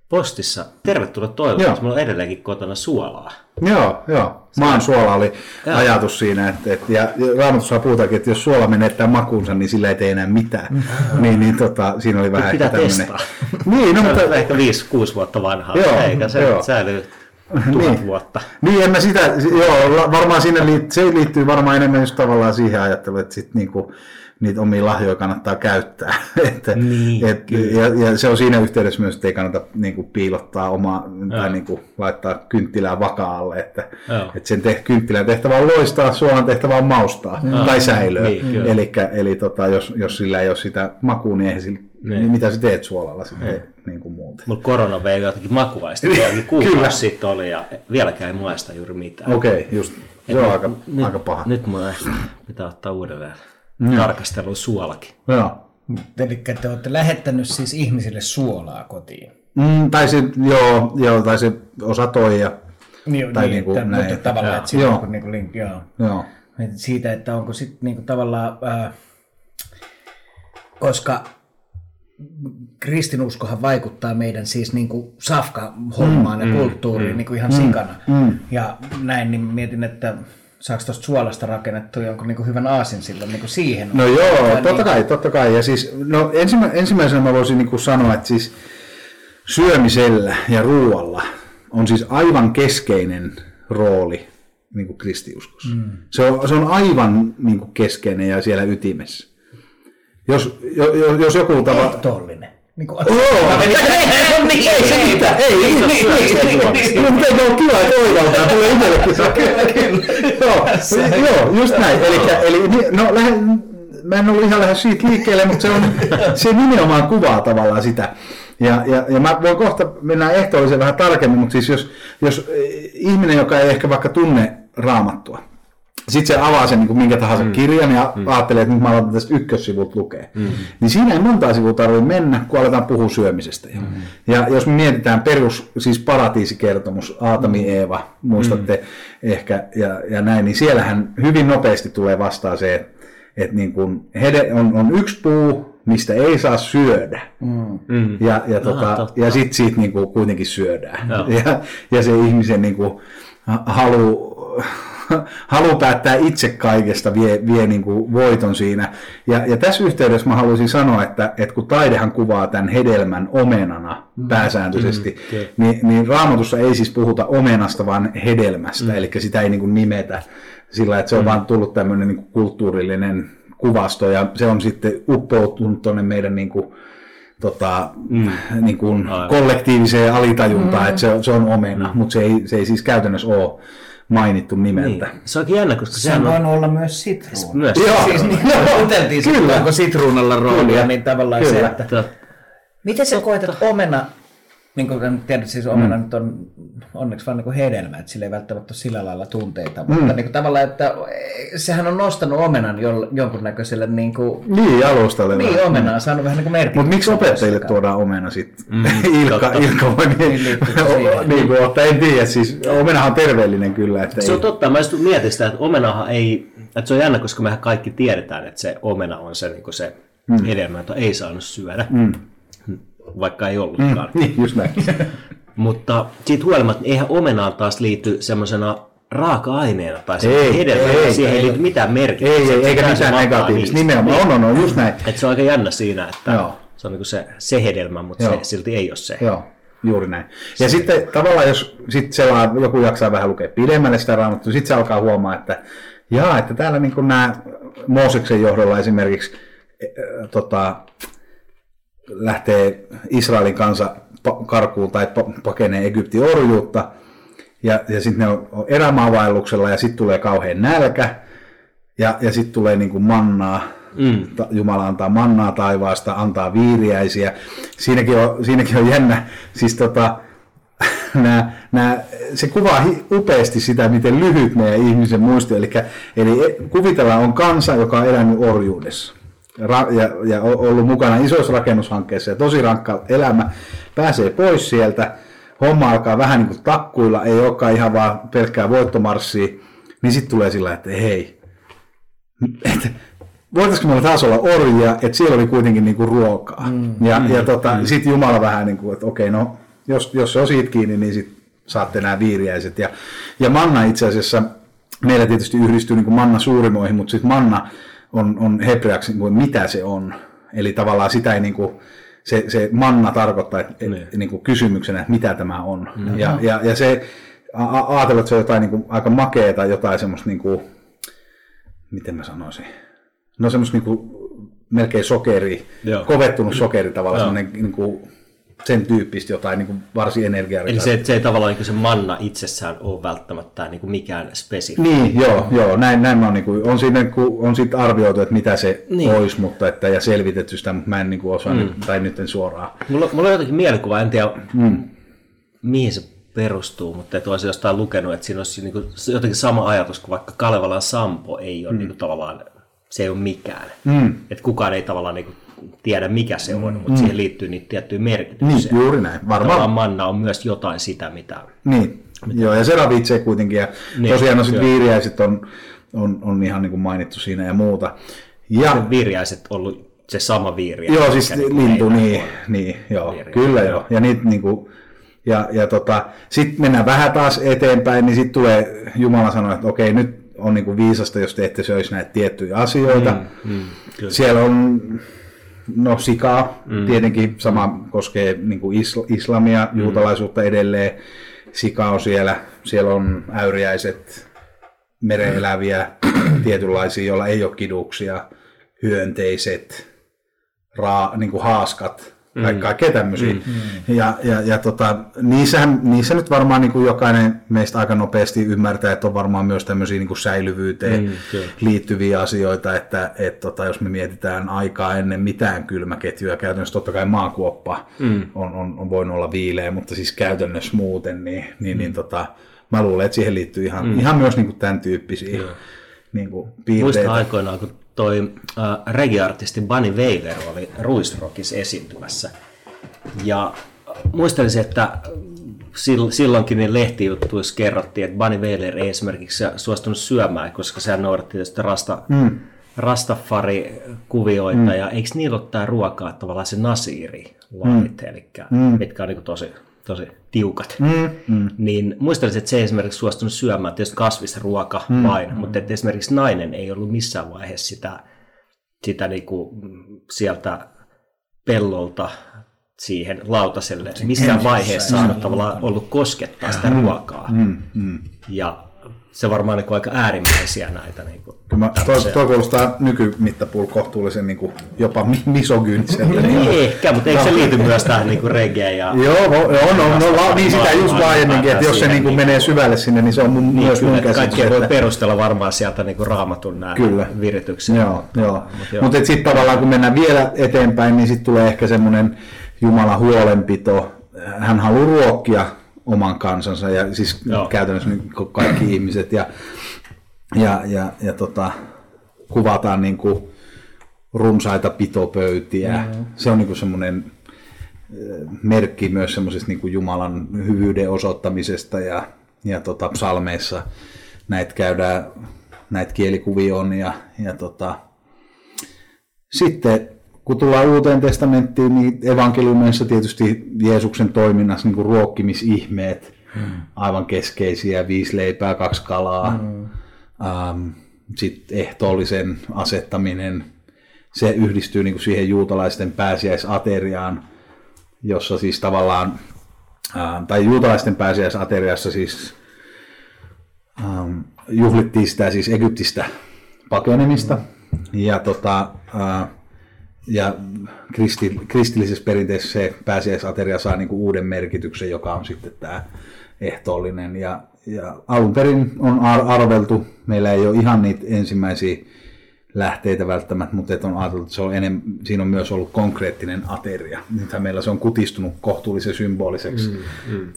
postissa tervetuloa toivotus. Meillä on edelleenkin kotona suolaa. Joo, joo. Maan suola oli Joo. ajatus siinä, että, että ja Raamatussa puhutaankin, että jos suola menettää makuunsa, niin sillä ei tee enää mitään. niin, niin tota, siinä oli vähän pitää ehkä tämmöinen. testaa. Niin, no, mutta ehkä 5-6 vuotta vanhaa, Joo, eikä se joo. säilyy tuhat Niin. vuotta. Niin, en mä sitä, joo, varmaan siinä liit, se liittyy varmaan enemmän just tavallaan siihen ajatteluun, että sit niinku, niitä omia lahjoja kannattaa käyttää. <laughs> että, Niin, et, ja, ja, se on siinä yhteydessä myös, että ei kannata niinku, piilottaa omaa tai niinku, laittaa kynttilää vakaalle. Että, Joo. että sen te, kynttilän tehtävä on loistaa, suolan tehtävä on maustaa tai säilöä. Niin. Elikkä, eli tota, jos, jos sillä ei ole sitä makuun, niin, eihän sillä, Niin. niin mitä sä teet suolalla sitten niin kuin muuten. Mulla korona vei jotakin makuaista, <laughs> niin kuukausi sitten oli ja vieläkään ei maista juuri mitään. Okei, okay, just. Se on aika, nyt, aika paha. Nyt mun pitää ottaa uudelleen tarkastelun suolakin. Joo. Eli te olette lähettänyt siis ihmisille suolaa kotiin. Mm, tai se, joo, joo, tai se osa toi ja, Niin, Tai niin, niinku että, näin. mutta tavallaan, Joo. että siinä Joo. on joku niinku link, joo. joo. Siitä, että onko sitten niinku tavallaan, ää, koska kristinuskohan vaikuttaa meidän siis niinku safka-hommaan ja kulttuuriin niinku ihan sikana. Ja näin, niin mietin, että saako tuosta suolasta rakennettua jonkun niinku hyvän aasin silloin niinku siihen? No joo, Tai totta niinku- kai, totta kai. Ja siis, no ensimmä, ensimmäisenä mä voisin niin sanoa, että siis syömisellä ja ruoalla on siis aivan keskeinen rooli niin kuin kristiuskossa. Mm. Se, on, se on aivan niin kuin keskeinen ja siellä ytimessä. Jos, jo, jo- jos joku tava... Ehtoollinen. Niinku, Joo, Niin, ei se mitään, ei, ei, ei, ei, ei, no, mutta eikö ole kiva, että oivaltaa, tulee itsellekin se. Kyllä, kyllä. Joo, joo, just näin. Eli, eli no, lähe, mä en ollut ihan lähes siitä liikkeelle, mutta se, on, se nimenomaan kuvaa tavallaan sitä. Ja, ja, ja mä voin kohta mennä ehtoolliseen vähän tarkemmin, mutta siis jos, jos ihminen, joka ei ehkä vaikka tunne raamattua, sitten se avaa sen niin kuin minkä tahansa mm. kirjan ja mm. ajattelee, että nyt mä aloitan tästä ykkössivulta lukea. Mm. Niin siinä ei monta sivua tarvitse mennä, kun aletaan puhua syömisestä. Mm. Ja jos me mietitään perus, siis paratiisikertomus, Aatami mm. Eeva, muistatte mm. ehkä, ja, ja näin, niin siellähän hyvin nopeasti tulee vastaan se, että, että niin kuin hede, on, on yksi puu, mistä ei saa syödä. Mm. Ja, ja, tota, Aha, ja sitten siitä niin kuin kuitenkin syödään. <laughs> Ja, ja se ihmisen niin kuin, halu <laughs> halu päättää itse kaikesta vie, vie niin kuin voiton siinä. Ja, ja tässä yhteydessä mä haluaisin sanoa, että, että kun taidehan kuvaa tämän hedelmän omenana mm. pääsääntöisesti, mm, okay. niin, niin raamatussa ei siis puhuta omenasta, vaan hedelmästä, mm. eli sitä ei niin kuin nimetä sillä, että se on mm. vaan tullut tämmöinen niin kuin kulttuurillinen kuvasto, ja se on sitten uppoutunut tuonne meidän niin kuin, tota, mm. niin kuin kollektiiviseen alitajuntaan, mm. että se, se on omena, mm. mutta se ei, se ei siis käytännössä ole mainittu nimeltä. Niin. Se onkin jännä, koska se on... voinut olla myös sitruuna. Myös. Joo, siis niin, oteltiin kyllä. onko sitruunalla roolia, kyllä. niin tavallaan kyllä. se, että... Miten sä koet, että omena niin kuin tiedät, siis omena mm. nyt on onneksi vaan niin hedelmä, että sillä ei välttämättä ole sillä lailla tunteita, mm. mutta niin kuin tavallaan, että sehän on nostanut omenan jo, jonkunnäköiselle niin kuin... Niin, alustalle. Niin, omena on saanut vähän niin kuin merkitystä. Mutta miksi opettajille tuodaan omena sitten? Mm, <laughs> Ilkka, Ilkka voi niin, niin, niin kuin ottaa, en tiedä, siis omenahan on terveellinen kyllä. Että se ei... on totta, mä just mietin sitä, että omenahan ei, että se on jännä, koska mehän kaikki tiedetään, että se omena on se, niin kuin se mm. hedelmä, jota ei saanut syödä. Mm vaikka ei ollutkaan. Mm, <laughs> niin, just näin. <laughs> Mutta siitä huolimatta, eihän omenaan taas liity semmoisena raaka-aineena tai ei, hedelmä, ei, siihen ei, ei liity mitään merkitystä. Ei, ei, eikä mitään negatiivista, nimenomaan, on, on, on, just näin. Et se on aika jännä siinä, että Joo. se on niin se, se hedelmä, mutta se silti ei ole se. Joo. Juuri näin. Ja se. sitten tavallaan, jos sit selaa, joku jaksaa vähän lukea pidemmälle sitä raamattua, sitten se alkaa huomaa, että jaa, että täällä niin nämä Mooseksen johdolla esimerkiksi e, tota, lähtee Israelin kansa karkuun tai pakenee Egyptin orjuutta, ja, ja sitten ne on erämaavaelluksella, ja sitten tulee kauhean nälkä, ja, ja sitten tulee niin kuin mannaa, mm. Jumala antaa mannaa taivaasta, antaa viiriäisiä. Siinäkin on, siinäkin on jännä, siis tota, <laughs> nää, nää, se kuvaa upeasti sitä, miten lyhyt meidän ihmisen muisti. Eli, eli kuvitellaan on kansa, joka on elänyt orjuudessa ra- ja, ja ollut mukana isoissa rakennushankkeissa ja tosi rankka elämä, pääsee pois sieltä, homma alkaa vähän niin kuin takkuilla, ei olekaan ihan vaan pelkkää voittomarssia, niin sitten tulee sillä, että hei, että voitaisiko meillä taas olla orjia, että siellä oli kuitenkin niin kuin ruokaa. Mm, ja mm, ja tota, mm. sitten Jumala vähän niin kuin, että okei, no jos, jos se on siitä kiinni, niin sitten saatte nämä viiriäiset. Ja, ja manna itse asiassa, meillä tietysti yhdistyy niin kuin manna suurimoihin, mutta sitten manna on, on hebreaksi, niin mitä se on. Eli tavallaan sitä ei niin kuin, se, se manna tarkoittaa että, niin. niin kuin kysymyksenä, että mitä tämä on. Mm. Ja, ja, ja se, ajatellaan, että se on jotain niin kuin, aika makeeta, jotain semmoista, niin kuin, miten mä sanoisin, no semmoista niin kuin, melkein sokeri, Joo. kovettunut sokeri tavallaan, semmoinen niin kuin, sen tyyppistä jotain niin kuin varsin energiaa. Eli se, se ei tavallaan niin se manna itsessään ole välttämättä niin kuin mikään spesifi. Niin, joo, joo näin, näin mä on, niin kuin, on, siinä, niin on siitä arvioitu, että mitä se niin. olisi, mutta että, ja selvitetty sitä, mutta mä en niin kuin osaa mm. nyt, tai nyt en suoraan. Mulla, mulla on jotenkin mielikuva, en tiedä mm. mihin se perustuu, mutta että olisin jostain lukenut, että siinä olisi niin kuin, jotenkin sama ajatus kuin vaikka Kalevalan Sampo ei ole mm. niin kuin, tavallaan, se ei ole mikään. Mm. Että kukaan ei tavallaan niin kuin, tiedä mikä se on, mm. mutta siihen liittyy niitä tiettyjä merkityksiä. Niin, juuri näin. Varmaan. manna on myös jotain sitä, mitä... Niin, mitä... joo, ja se ravitsee kuitenkin. Ja niin, tosiaan no sitten viiriäiset on, on, on ihan niin kuin mainittu siinä ja muuta. Ja se viiriäiset ollut se sama viiriä. Joo, siis niin lintu, niin, niin joo, viiriä. kyllä joo. Ja niitä niin kuin, ja, ja tota, sitten mennään vähän taas eteenpäin, niin sitten tulee Jumala sanoa, että okei, nyt on niin kuin viisasta, jos te ette söisi näitä tiettyjä asioita. Mm, mm, Siellä on No sikaa, mm. tietenkin sama koskee niin kuin islamia, mm. juutalaisuutta edelleen. Sika on siellä, siellä on äyriäiset, mereeläviä, <clears throat> tietynlaisia, joilla ei ole kiduksia, hyönteiset, raa, niin kuin haaskat, mm. kaikkea tämmöisiä. Mm. Ja, ja, ja tota, niissähän, niissä nyt varmaan niin kuin jokainen meistä aika nopeasti ymmärtää, että on varmaan myös tämmöisiä niin kuin säilyvyyteen mm, liittyviä asioita, että et, tota, jos me mietitään aikaa ennen mitään kylmäketjuja, käytännössä totta kai maakuoppa mm. on, on, on voinut olla viileä, mutta siis käytännössä muuten, niin, niin, niin mm. niin tota, mä luulen, että siihen liittyy ihan, mm. ihan myös niin kuin tämän tyyppisiä mm. niin kuin piirteitä. Muista aikoinaan, kun toi äh, reggae-artisti Bunny Wailer oli Ruisrockissa esiintymässä. Ja muistelisin, että silloinkin niin lehtijuttuissa kerrottiin, että Bunny Wailer ei esimerkiksi suostunut syömään, koska sehän noudatti tietysti rasta, mm. Rastafari-kuvioita, mm. ja eikö niillä ole tämä ruokaa tavallaan se nasiiri lait, mm. eli mm. mitkä on niin tosi tosi tiukat, mm, mm. niin muistelisin, että se ei esimerkiksi suostunut syömään tietysti kasvisruoka mm, vain, mm. mutta että esimerkiksi nainen ei ollut missään vaiheessa sitä, sitä niinku sieltä pellolta siihen lautaselle missään vaiheessa saanut tavallaan ollut koskettaa sitä mm, ruokaa. Mm, mm. Ja se varmaan niin aika äärimmäisiä näitä. Niin kuin, Kyllä toi, toi kuulostaa nykymittapuun kohtuullisen niin kuin, jopa misogyyniseltä. niin, ehkä, mutta eikö se liity myös tähän niin reggae ja... Joo, no, no, no, no niin sitä just laajemminkin, että jos se niin kuin menee syvälle sinne, niin se on mun, niin, myös kyllä, mun käsitys. Kaikki voi perustella varmaan sieltä niin kuin raamatun nämä kyllä. viritykset. Joo, mutta, joo. Mutta, mutta sitten tavallaan kun mennään vielä eteenpäin, niin sitten tulee ehkä semmoinen Jumalan huolenpito. Hän haluaa ruokkia oman kansansa ja siis Joo. käytännössä niin kaikki ihmiset ja, ja, ja, ja tota, kuvataan niin kuin runsaita pitopöytiä. Mm-hmm. Se on niin kuin semmoinen merkki myös semmoisesta niin kuin Jumalan hyvyyden osoittamisesta ja, ja tota, psalmeissa näitä käydään, näitä kielikuvia on ja, ja tota, sitten kun tullaan uuteen testamenttiin, niin evankeliumissa tietysti Jeesuksen toiminnassa niin kuin ruokkimisihmeet, hmm. aivan keskeisiä, viisi leipää, kaksi kalaa, hmm. ähm, sitten ehtoollisen asettaminen, se yhdistyy niin kuin siihen juutalaisten pääsiäisateriaan, jossa siis tavallaan, ähm, tai juutalaisten pääsiäisateriassa siis ähm, juhlittiin sitä siis Egyptistä pakenemista, hmm. ja tota, äh, ja kristi, kristillisessä perinteessä se pääsiäisateria saa niin kuin uuden merkityksen, joka on sitten tämä ehtoollinen. Ja, ja alun perin on arveltu, meillä ei ole ihan niitä ensimmäisiä lähteitä välttämättä, mutta on ajateltu, että se on enem, siinä on myös ollut konkreettinen ateria. Nythän meillä se on kutistunut kohtuullisen symboliseksi. Mm, mm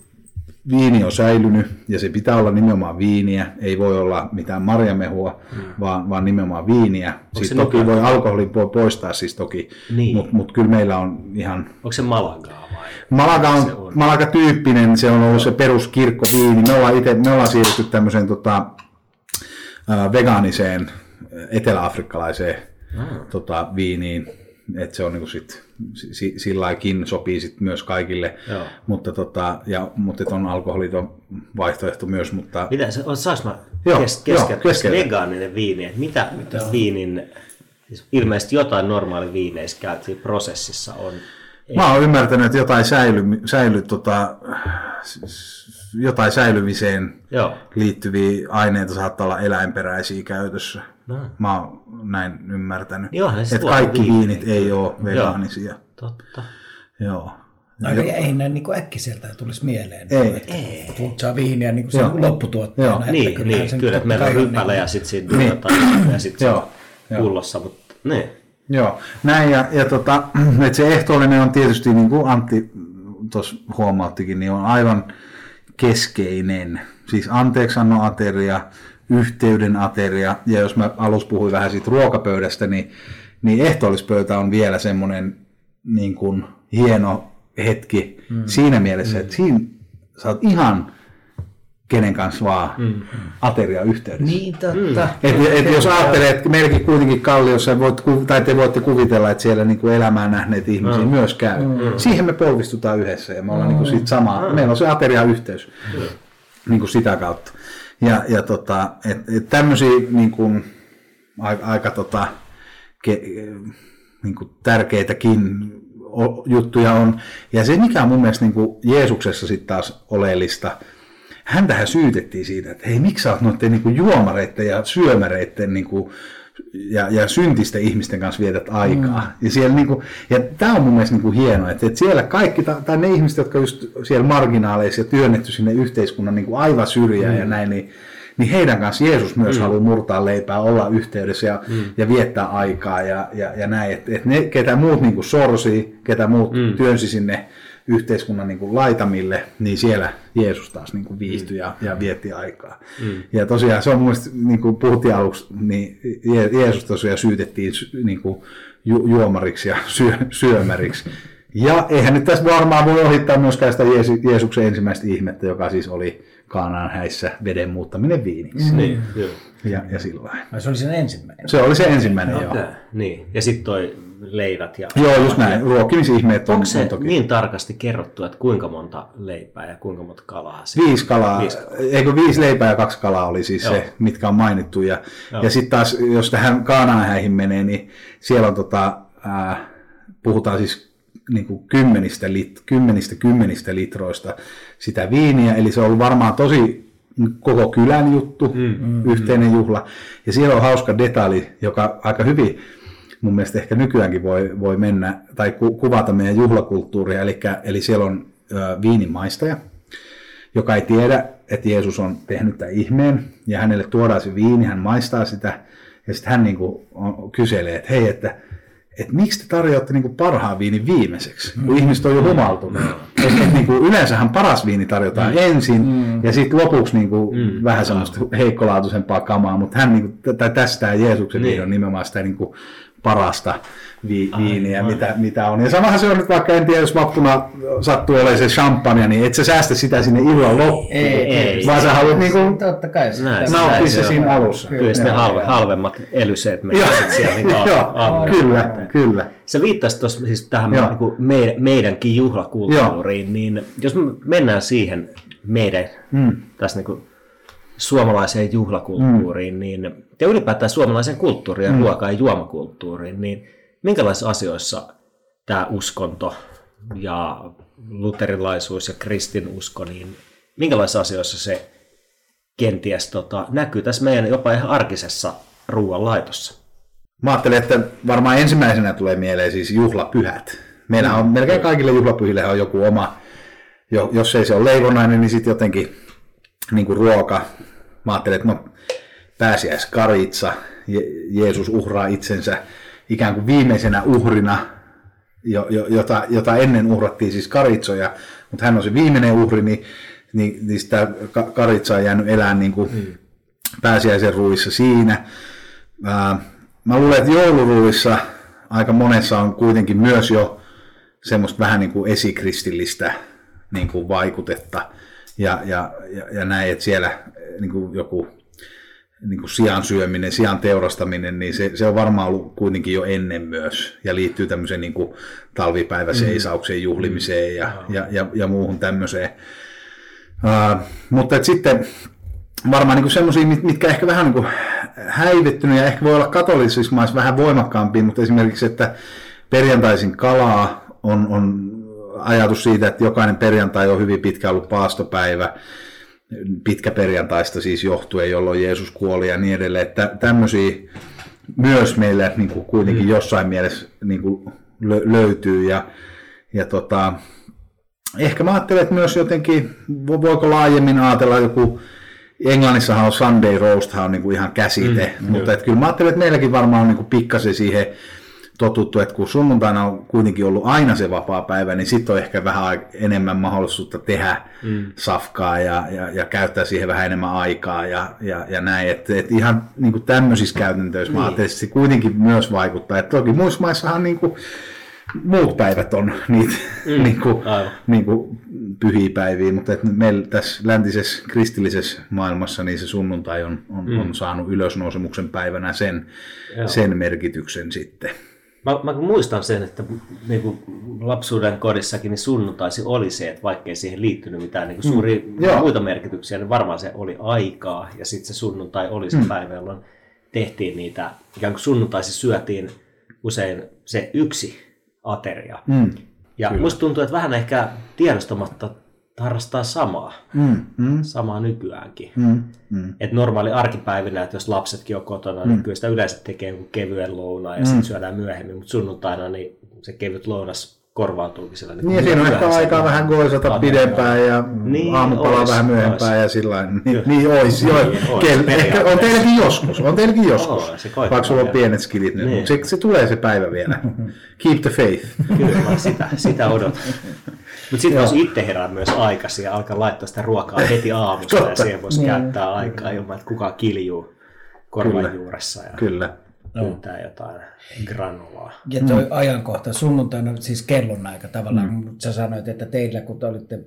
viini on säilynyt ja se pitää olla nimenomaan viiniä, ei voi olla mitään marjamehua, mm. vaan, vaan nimenomaan viiniä. Onko siis toki nuka? voi alkoholin poistaa siis toki, niin. mutta mut kyllä meillä on ihan... Onko se Malagaa vai? Malaga on, on? Malaga-tyyppinen, se on ollut se peruskirkkoviini. Me ollaan, ite, me ollaan siirrytty tämmöiseen tota, vegaaniseen eteläafrikkalaiseen mm. tota, viiniin että se on niin sit, silläkin sopii sit myös kaikille, Joo. mutta, tota, ja, mutta on alkoholiton vaihtoehto myös. Mutta... Mitä, saanko mä joo, kes, keskeyttää vegaaninen viini, että mitä, mitä viinin, siis ilmeisesti jotain normaali viineissä käytiin prosessissa on? Mä oon ymmärtänyt, että jotain säily, säily tota, jotain säilymiseen Joo. liittyviä aineita saattaa olla eläinperäisiä käytössä. No. Mä oon näin ymmärtänyt. Joo, että kaikki viinit ei ole vegaanisia. Joo. Totta. Joo. No, ja ei näin niin äkkiseltä tulisi mieleen. Ei. Että ei. Saa viiniä niin kuin sen lopputuotteena. Joo. Niin, kyllä, niin, sen kyllä että meillä on ryppäle ja sitten siinä niin. Jotain, ja sitten <clears throat> se pullossa. Mutta, niin. Joo, näin ja, ja tota, <clears throat> että se ehtoollinen on tietysti, niin kuin Antti tuossa huomauttikin, niin on aivan keskeinen. Siis anteeksannon ateria, yhteyden ateria, ja jos mä alussa puhuin vähän siitä ruokapöydästä, niin, niin ehtoollispöytä on vielä semmoinen niin kuin hieno hetki mm. siinä mielessä, mm. että siinä sä oot ihan kenen kanssa vaan mm. ateria yhteydessä. Niin totta. Mm. Et, et jos ajattelee, että meilläkin kuitenkin Kalliossa, voit, tai te voitte kuvitella, että siellä niin kuin elämää nähneet ihmisiä mm. myös käy. Mm. Siihen me polvistutaan yhdessä ja me ollaan mm. niin kuin siitä samaa. Mm. Meillä on se ateria yhteys mm. niin kuin sitä kautta. Ja, ja tota, et, et tämmöisiä niin kuin, aika, aika tota, ke, niin kuin tärkeitäkin juttuja on. Ja se, mikä on mun mielestä niin kuin Jeesuksessa sitten taas oleellista, häntähän syytettiin siitä, että hei, miksi sä oot noiden niin juomareiden ja syömäreiden niin kuin ja, ja syntisten ihmisten kanssa vietät aikaa. Mm. Ja, siellä niinku, ja tämä on mun mielestä niinku hienoa, että, että siellä kaikki, tai ne ihmiset, jotka just siellä marginaaleissa ja työnnetty sinne yhteiskunnan niinku aivan syrjään mm. ja näin, niin, niin heidän kanssa Jeesus myös mm. haluaa murtaa leipää, olla yhteydessä ja, mm. ja viettää aikaa ja, ja, ja näin. Että et ne, ketä muut niinku sorsii, ketä muut mm. työnsi sinne yhteiskunnan niin kuin laitamille, niin siellä Jeesus taas niin kuin viihtyi ja, ja vietti aikaa. Mm. Ja tosiaan se on mun mielestä, niin kuin puhuttiin aluksi, niin Jeesus tosiaan syytettiin niin kuin ju, juomariksi ja syö, syömäriksi. Ja eihän nyt tässä varmaan voi ohittaa myöskään sitä Jeesuksen ensimmäistä ihmettä, joka siis oli Kaanaan häissä veden muuttaminen viiniksi. Mm. Niin, joo. Ja, ja sillä Se oli sen ensimmäinen. Se oli se ensimmäinen, okay. joo. Niin, ja sitten toi leivät. Ja Joo, just näin. Ruokkimisihmeet on, Onko se on toki. niin tarkasti kerrottu, että kuinka monta leipää ja kuinka monta kalaa? Siinä? Viisi kalaa. Viisi, eikö viisi leipää ja kaksi kalaa oli siis Joo. se, mitkä on mainittu. Ja, ja sitten taas, jos tähän Kaanaanhäihin menee, niin siellä on tota, äh, puhutaan siis niin kuin kymmenistä, lit, kymmenistä, kymmenistä litroista sitä viiniä, eli se on ollut varmaan tosi koko kylän juttu, mm, mm, yhteinen juhla. Ja siellä on hauska detalji, joka aika hyvin mun mielestä ehkä nykyäänkin voi, voi mennä tai ku, kuvata meidän juhlakulttuuria. Eli, eli siellä on ö, viinimaistaja, joka ei tiedä, että Jeesus on tehnyt tämän ihmeen, ja hänelle tuodaan se viini, hän maistaa sitä, ja sitten hän niin kuin, on, kyselee, että hei, että että miksi te tarjoatte niin kuin parhaan viinin viimeiseksi, kun mm. ihmiset on jo humaltunut. Mm. Että niin kuin, yleensähän paras viini tarjotaan mm. ensin, mm. ja sitten lopuksi niin kuin, mm. vähän semmoista heikkolaatuisempaa kamaa, mutta hän, niin kuin, tai tästä Jeesuksen niin. on nimenomaan sitä niin kuin, parasta vi- viiniä, mitä, mitä on. Ja samahan se on nyt vaikka, en tiedä, jos vappuna sattuu olemaan se champagne, niin et sä säästä sitä sinne illan loppuun. Ei, ei. Vaan sä haluat niinku Totta kai. nauttia se siinä alussa. Kyllä sitten halve, halvemmat elyseet menee siellä niin <laughs> Joo, kyllä, kyllä. Se viittasi tuossa siis tähän niin kuin meidän, meidänkin juhlakulttuuriin, Joo. niin jos me mennään siihen meidän mm. tässä niin kuin suomalaiseen juhlakulttuuriin, mm. niin, ja ylipäätään suomalaiseen kulttuuriin ja mm. ruoka- ja juomakulttuuriin, niin minkälaisissa asioissa tämä uskonto ja luterilaisuus ja kristinusko, niin minkälaisissa asioissa se kenties tota, näkyy tässä meidän jopa ihan arkisessa ruoanlaitossa? Mä ajattelin, että varmaan ensimmäisenä tulee mieleen siis juhlapyhät. Meillä on melkein kaikille juhlapyhille on joku oma, jos ei se ole leivonainen, niin sitten jotenkin niin kuin ruoka. Mä ajattelin, että no pääsiäiskaritsa, Je- Jeesus uhraa itsensä ikään kuin viimeisenä uhrina, jo, jo, jota, jota ennen uhrattiin siis karitsoja, mutta hän on se viimeinen uhri, niin, niin, niin sitä karitsaa on jäänyt elää niin kuin mm. pääsiäisen ruuissa siinä. Ää, mä luulen, että jouluruuissa aika monessa on kuitenkin myös jo semmoista vähän niin kuin esikristillistä niin kuin vaikutetta ja, ja, ja, ja näin, että siellä niin kuin joku niin kuin sian syöminen, sian teurastaminen, niin se, se on varmaan ollut kuitenkin jo ennen myös ja liittyy tämmöiseen niin kuin talvipäiväseisaukseen, juhlimiseen ja, mm. ja, ja, ja muuhun tämmöiseen. Uh, mutta et sitten varmaan niin semmoisia, mitkä ehkä vähän niin kuin häivettynyt ja ehkä voi olla katolisissa maissa vähän voimakkaampia, mutta esimerkiksi, että perjantaisin kalaa on, on ajatus siitä, että jokainen perjantai on hyvin pitkä ollut paastopäivä, pitkä perjantaista siis johtuen, jolloin Jeesus kuoli ja niin edelleen. Että tämmöisiä myös meille niin kuin kuitenkin mm. jossain mielessä niin kuin löytyy. Ja, ja tota, ehkä mä ajattelen, että myös jotenkin, voiko laajemmin ajatella joku, Englannissahan on Sunday roast on niin kuin ihan käsite, mm, mutta että kyllä mä ajattelen, että meilläkin varmaan on niin kuin pikkasen siihen totuttu, että kun sunnuntaina on kuitenkin ollut aina se vapaa päivä, niin sitten on ehkä vähän enemmän mahdollisuutta tehdä mm. safkaa ja, ja, ja käyttää siihen vähän enemmän aikaa ja, ja, ja näin. Että et ihan niin kuin tämmöisissä käytäntöissä niin. mä että se kuitenkin myös vaikuttaa. Et toki muissa maissahan niin kuin, muut päivät on <laughs> niitä mm. niin kuin, niin kuin pyhiä päiviä, mutta että meillä tässä läntisessä kristillisessä maailmassa niin se sunnuntai on, on, mm. on saanut ylösnousemuksen päivänä sen, sen merkityksen sitten. Mä, mä muistan sen, että niin kuin lapsuuden kodissakin niin sunnuntaisi oli se, että vaikkei siihen liittynyt mitään niin kuin suuria mm. muita merkityksiä, niin varmaan se oli aikaa. Ja sitten se sunnuntai oli se mm. päivä, jolloin tehtiin niitä, ikään kuin sunnuntaisi syötiin usein se yksi ateria. Mm. Ja Kyllä. musta tuntuu, että vähän ehkä tiedostamatta harrastaa samaa, Mm, mm, samaa nykyäänkin. mm, mm. Et normaali arkipäivinä, että jos lapsetkin on kotona, niin kyllä sitä yleensä tekee jonkun kevyen lounaan ja sitten syödään myöhemmin, mutta sunnuntaina niin se kevyt lounas korvaantuukin sillä. Niin, ja siinä on ehkä aikaa vähän goisata pidempään ja Niin, aamupalaa ois, vähän myöhempään ois. ja sillä. Niin, niin ois, joo. Niin, ois, Kel, ehkä on teilläkin joskus, on teilläkin joskus. Oo, se vaikka sulla on pienet skillit nyt, Niin. mutta se, se, tulee se päivä vielä. <laughs> Keep the faith. Kyllä, sitä, sitä odotan. Mutta sitten voisi itse herää myös aikaisin ja alkaa laittaa sitä ruokaa heti aamusta ja siihen voisi käyttää aikaa ilman, että kukaan kiljuu korvan juuressa ja Kyllä. pyytää jotain granulaa. Ja toi mm. ajankohta, sunnuntaina siis kellonaika tavallaan, mm. sä sanoit, että teillä kun te olitte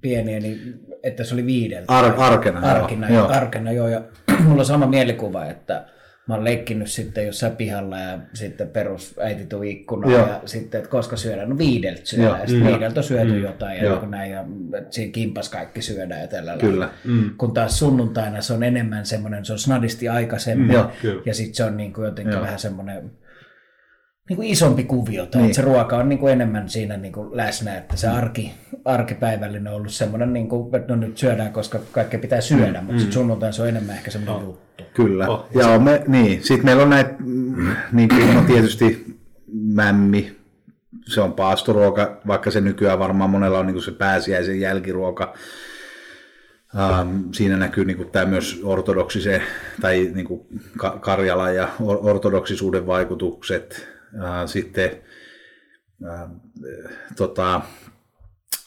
pieniä, niin että se oli viideltä. Ar- arkena, joo. arkena, Joo. joo. arkena joo. Ja <clears throat> mulla on sama mielikuva, että mä oon leikkinyt sitten jossain pihalla ja sitten perus äiti tuli ikkunaan Joo. ja sitten, että koska syödään, no viideltä syödään. Ja sitten viideltä on syöty jotain ja Joo. joku näin ja siinä kimpas kaikki syödään ja tällä Kyllä. lailla. Kun taas sunnuntaina se on enemmän semmoinen, se on snadisti aikaisemmin Joo, kyllä. ja sitten se on niin kuin jotenkin Joo. vähän semmoinen niin kuin isompi kuvio, tai Niin. että se ruoka on niin kuin enemmän siinä niin kuin läsnä, että se arki, arkipäivällinen on ollut semmoinen, niin kuin, että no nyt syödään, koska kaikkea pitää syödä, mutta sitten sunnuntain se on enemmän ehkä semmoinen juttu. Kyllä. Oh, ja me, niin. Sitten meillä on näitä, mm, niin kuin, no tietysti mämmi, se on paastoruoka, vaikka se nykyään varmaan monella on niin kuin se pääsiäisen jälkiruoka. Ähm, siinä näkyy niin kuin, tämä myös ortodoksisen tai niin kuin, Ka- Karjala ja or- ortodoksisuuden vaikutukset. Sitten äh, tota,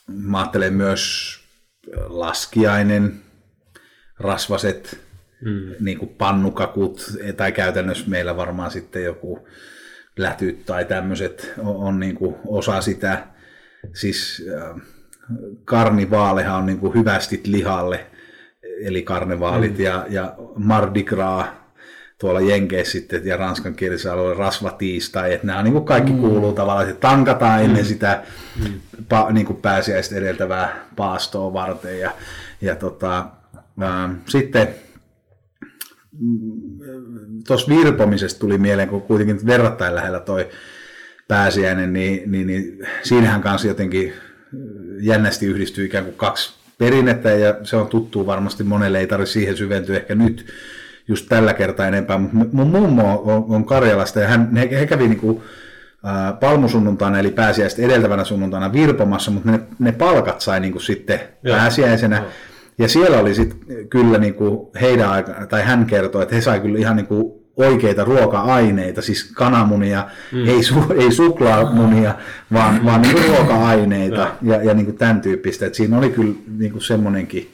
mä ajattelen myös laskiainen, rasvaset, mm. niin kuin pannukakut, tai käytännössä meillä varmaan sitten joku lätyt tai tämmöiset on, on niin kuin osa sitä. Siis äh, karnivaalehan on niin kuin hyvästit lihalle, eli karnevaalit, mm. ja, ja Mardi Gras tuolla Jenkeissä sitten ja ranskan kielisellä alueella rasvatiistai, että nämä on niin kuin kaikki mm. kuuluu tavallaan, että tankataan ennen sitä mm. pa, niin kuin pääsiäistä edeltävää paastoa varten ja, ja tota, ää, sitten tuossa virpomisesta tuli mieleen, kun kuitenkin verrattain lähellä toi pääsiäinen, niin, niin, niin siinähän kanssa jotenkin jännästi yhdistyy ikään kuin kaksi perinnettä, ja se on tuttu varmasti monelle, ei tarvitse siihen syventyä ehkä nyt just tällä kertaa enempää, mutta mun mummo on, on Karjalasta, ja hän, he, he kävi niin kuin, palmusunnuntaina, eli pääsiäistä edeltävänä sunnuntaina virpomassa, mutta ne, ne palkat sai niin kuin sitten Joo. pääsiäisenä, Joo. ja siellä oli sitten kyllä niin kuin heidän aika, tai hän kertoi, että he sai kyllä ihan niin kuin oikeita ruoka-aineita, siis kananmunia, mm. ei, su, ei suklaamunia, vaan, vaan niin kuin ruoka-aineita ja, ja niin kuin tämän tyyppistä. Että siinä oli kyllä niin kuin semmoinenkin,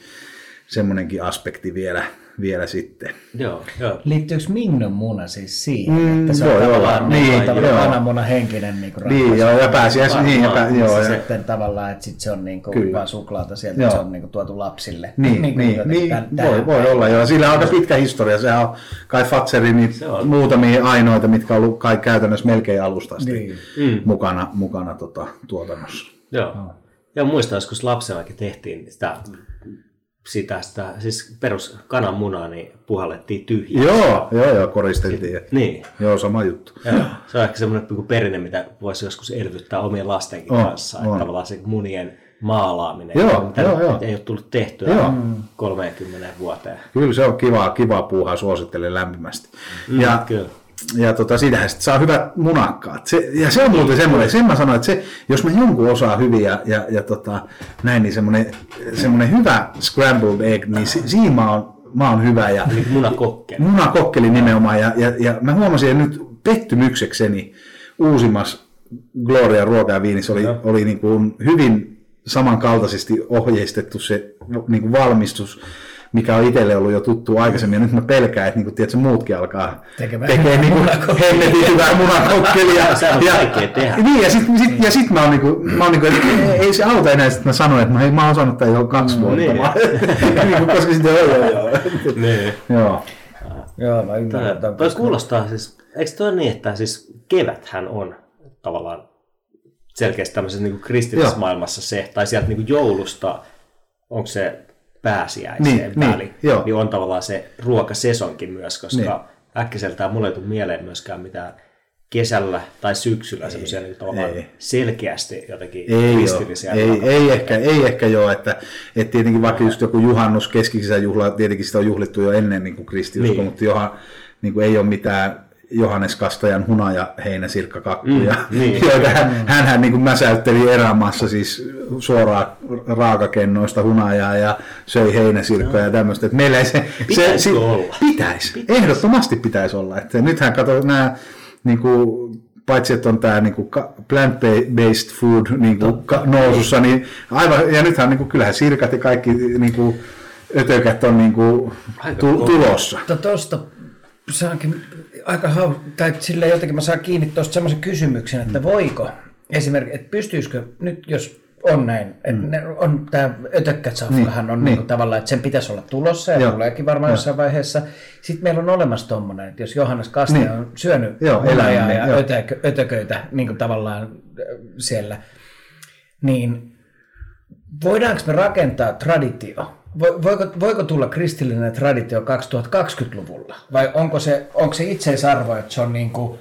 semmoinenkin aspekti vielä, vielä sitten. Joo, joo. Liittyykö Mingnon muna siis siihen, Mm, että se voi on olla. tavallaan, Niin, niin, tavallaan joo. kananmunan henkinen niin kuin Niin, joo, ja pääsiäis, niin, ja pä, joo, se ja, sitten tavallaan, että sit se on niin kuin Kyllä. vaan suklaata sieltä, Joo. se on niin kuin tuotu lapsille. niin, niin, jotenkin niin tän- voi, tähän voi olla, joo. Sillä on aika pitkä historia. Se on kai Fatserin niin muutamia ainoita, mitkä on ollut kai käytännössä melkein alusta asti Niin. Mm. mukana, mukana tota, tuotannossa. Joo. Ja muistan, joskus lapsenakin tehtiin sitä, sitä, sitä siis perus kananmunaa, niin puhallettiin tyhjää. Joo, joo, joo, koristeltiin. Niin. Joo, sama juttu. Joo. Se on ehkä semmoinen niin perinne, mitä voisi joskus elvyttää omien lastenkin On, kanssa. on. Että tavallaan se munien maalaaminen, Joo, mitä joo, joo. ei ole tullut tehtyä Joo. 30 vuoteen. Kyllä se on kivaa, kivaa puuhaa, suosittelen lämpimästi. Mm, ja kyllä. Ja tota, siitähän sitten saa hyvät munakkaat. Se, ja se on muuten semmoinen, sen mä sanoin, että se, jos mä jonkun osaa hyvin ja, ja, ja tota, näin, niin semmoinen, semmoinen hyvä scrambled egg, niin si, siinä mä oon, mä oon hyvä. Ja, Eli munakokke. munakokkeli nimenomaan, ja, ja, ja mä huomasin, että nyt pettymyksekseni uusimmassa Gloria ruoka ja viinissä oli, oli niin kuin hyvin samankaltaisesti ohjeistettu se niin kuin valmistus, mikä on itselle ollut jo tuttu aikaisemmin, ja nyt mä pelkään, että niin kuin, tiedätkö, muutkin alkaa Tekemään tekee niin kuin hemmetin hyvää munakokkelia. <laughs> Se on vaikea tehdä. Niin, ja sitten sit, ja sit mä oon niinku, mä oon niinku, että ei, ei se auta enää, että mä sanoin, että mä, hei, mä oon osannut tämän jo kaksi vuotta. niin. Mä- <laughs> niinku, koska sitten joo, joo, joo. Niin. joo. Joo, mä ymmärrän. Toi, Toi, kuulostaa siis, eikö toi niin, että siis keväthän on tavallaan selkeästi tämmöisessä niin kristillisessä maailmassa se, tai sieltä niin joulusta, onko se pääsiäiseen Niin, väli, niin, joo. niin on tavallaan se ruokasesonkin myös, koska Niin. äkkiseltään mulle ei tule mieleen myöskään mitään kesällä tai syksyllä semmoisia niin tavallaan ei. selkeästi jotenkin Ei, kristillisiä. ole. ei, ei, ehkä, ei ehkä joo, että, että tietenkin vaikka just joku juhannus, keskisisäjuhla, tietenkin sitä on juhlittu jo ennen niin kuin Niin. mutta johan, niin kuin ei ole mitään Johannes Kastajan hunaja heinäsirkkakakkuja, Mm, niin. <laughs> joita hän, hänhän niin kuin mäsäytteli erämaassa siis suoraan raakakennoista hunajaa ja söi heinäsirkkoja ja tämmöistä. Että meillä ei se, se, se olla? Pitäisi. Ehdottomasti pitäisi olla. Että nythän kato nämä, niin kuin, paitsi että on tämä niin kuin plant-based food niin kuin, ka- nousussa, niin aivan, ja nythän niin kuin, kyllähän sirkat ja kaikki niin kuin, ötökät on niin kuin, Aika tu- tulossa. Mutta tuosta saankin aika hau... tai sillä jotenkin mä saan kiinni tuosta semmoisen kysymyksen, että voiko esimerkiksi, että pystyisikö nyt jos on näin, että mm. on tämä ötökkätsafkahan on Niin, niin. niin. tavallaan, että sen pitäisi olla tulossa ja Joo. tuleekin varmaan Joo. jossain vaiheessa. Sitten meillä on olemassa tuommoinen, että jos Johannes Kastaja Niin. on syönyt Joo, hunajaa eläimen, ja joo. ötökö, ötököitä niin kuin tavallaan siellä, niin voidaanko me rakentaa traditio? Vo- Voiko, voiko tulla kristillinen traditio 2020-luvulla? Vai onko se, onko se itseisarvo, että se on niin kuin,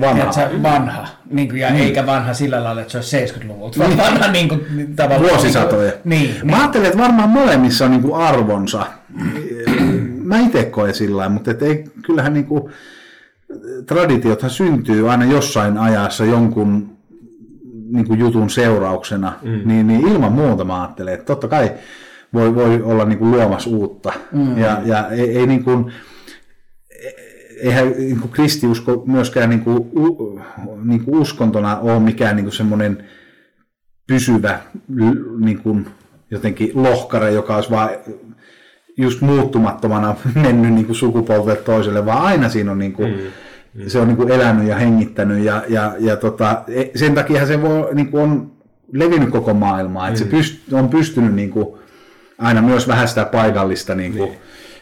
Vanha. tiedätkö, vanha niin kuin, ja eikä vanha sillä lailla, että se olisi 70-luvulta, vaan vanha niin kuin, tavallaan... Vuosisatoja. Niin, Mä niin. ajattelen, että varmaan molemmissa on niin kuin arvonsa. Mä itse koen sillä lailla, mutta et ei, kyllähän niin kuin, traditiothan syntyy aina jossain ajassa jonkun niin kuin jutun seurauksena, mm. niin, niin ilman muuta mä ajattelen, että totta kai voi, voi olla niin kuin luomassa uutta. Mm. Ja, ja ei, ei niin kuin, eihän niin kuin kristiusko myöskään niin kuin, u, niin kuin uskontona ole mikään niin kuin semmoinen pysyvä niin kuin, jotenkin lohkare, joka olisi vaan just muuttumattomana <laughs> mennyt niin kuin sukupolvelta toiselle, vaan aina siinä on niin kuin, mm. se on niin kuin elänyt ja hengittänyt ja, ja, ja tota, e- sen takia se voi, niin kuin on levinnyt koko maailmaa, että se pyst, on pystynyt niin kuin, aina myös vähän sitä paikallista niin kuin,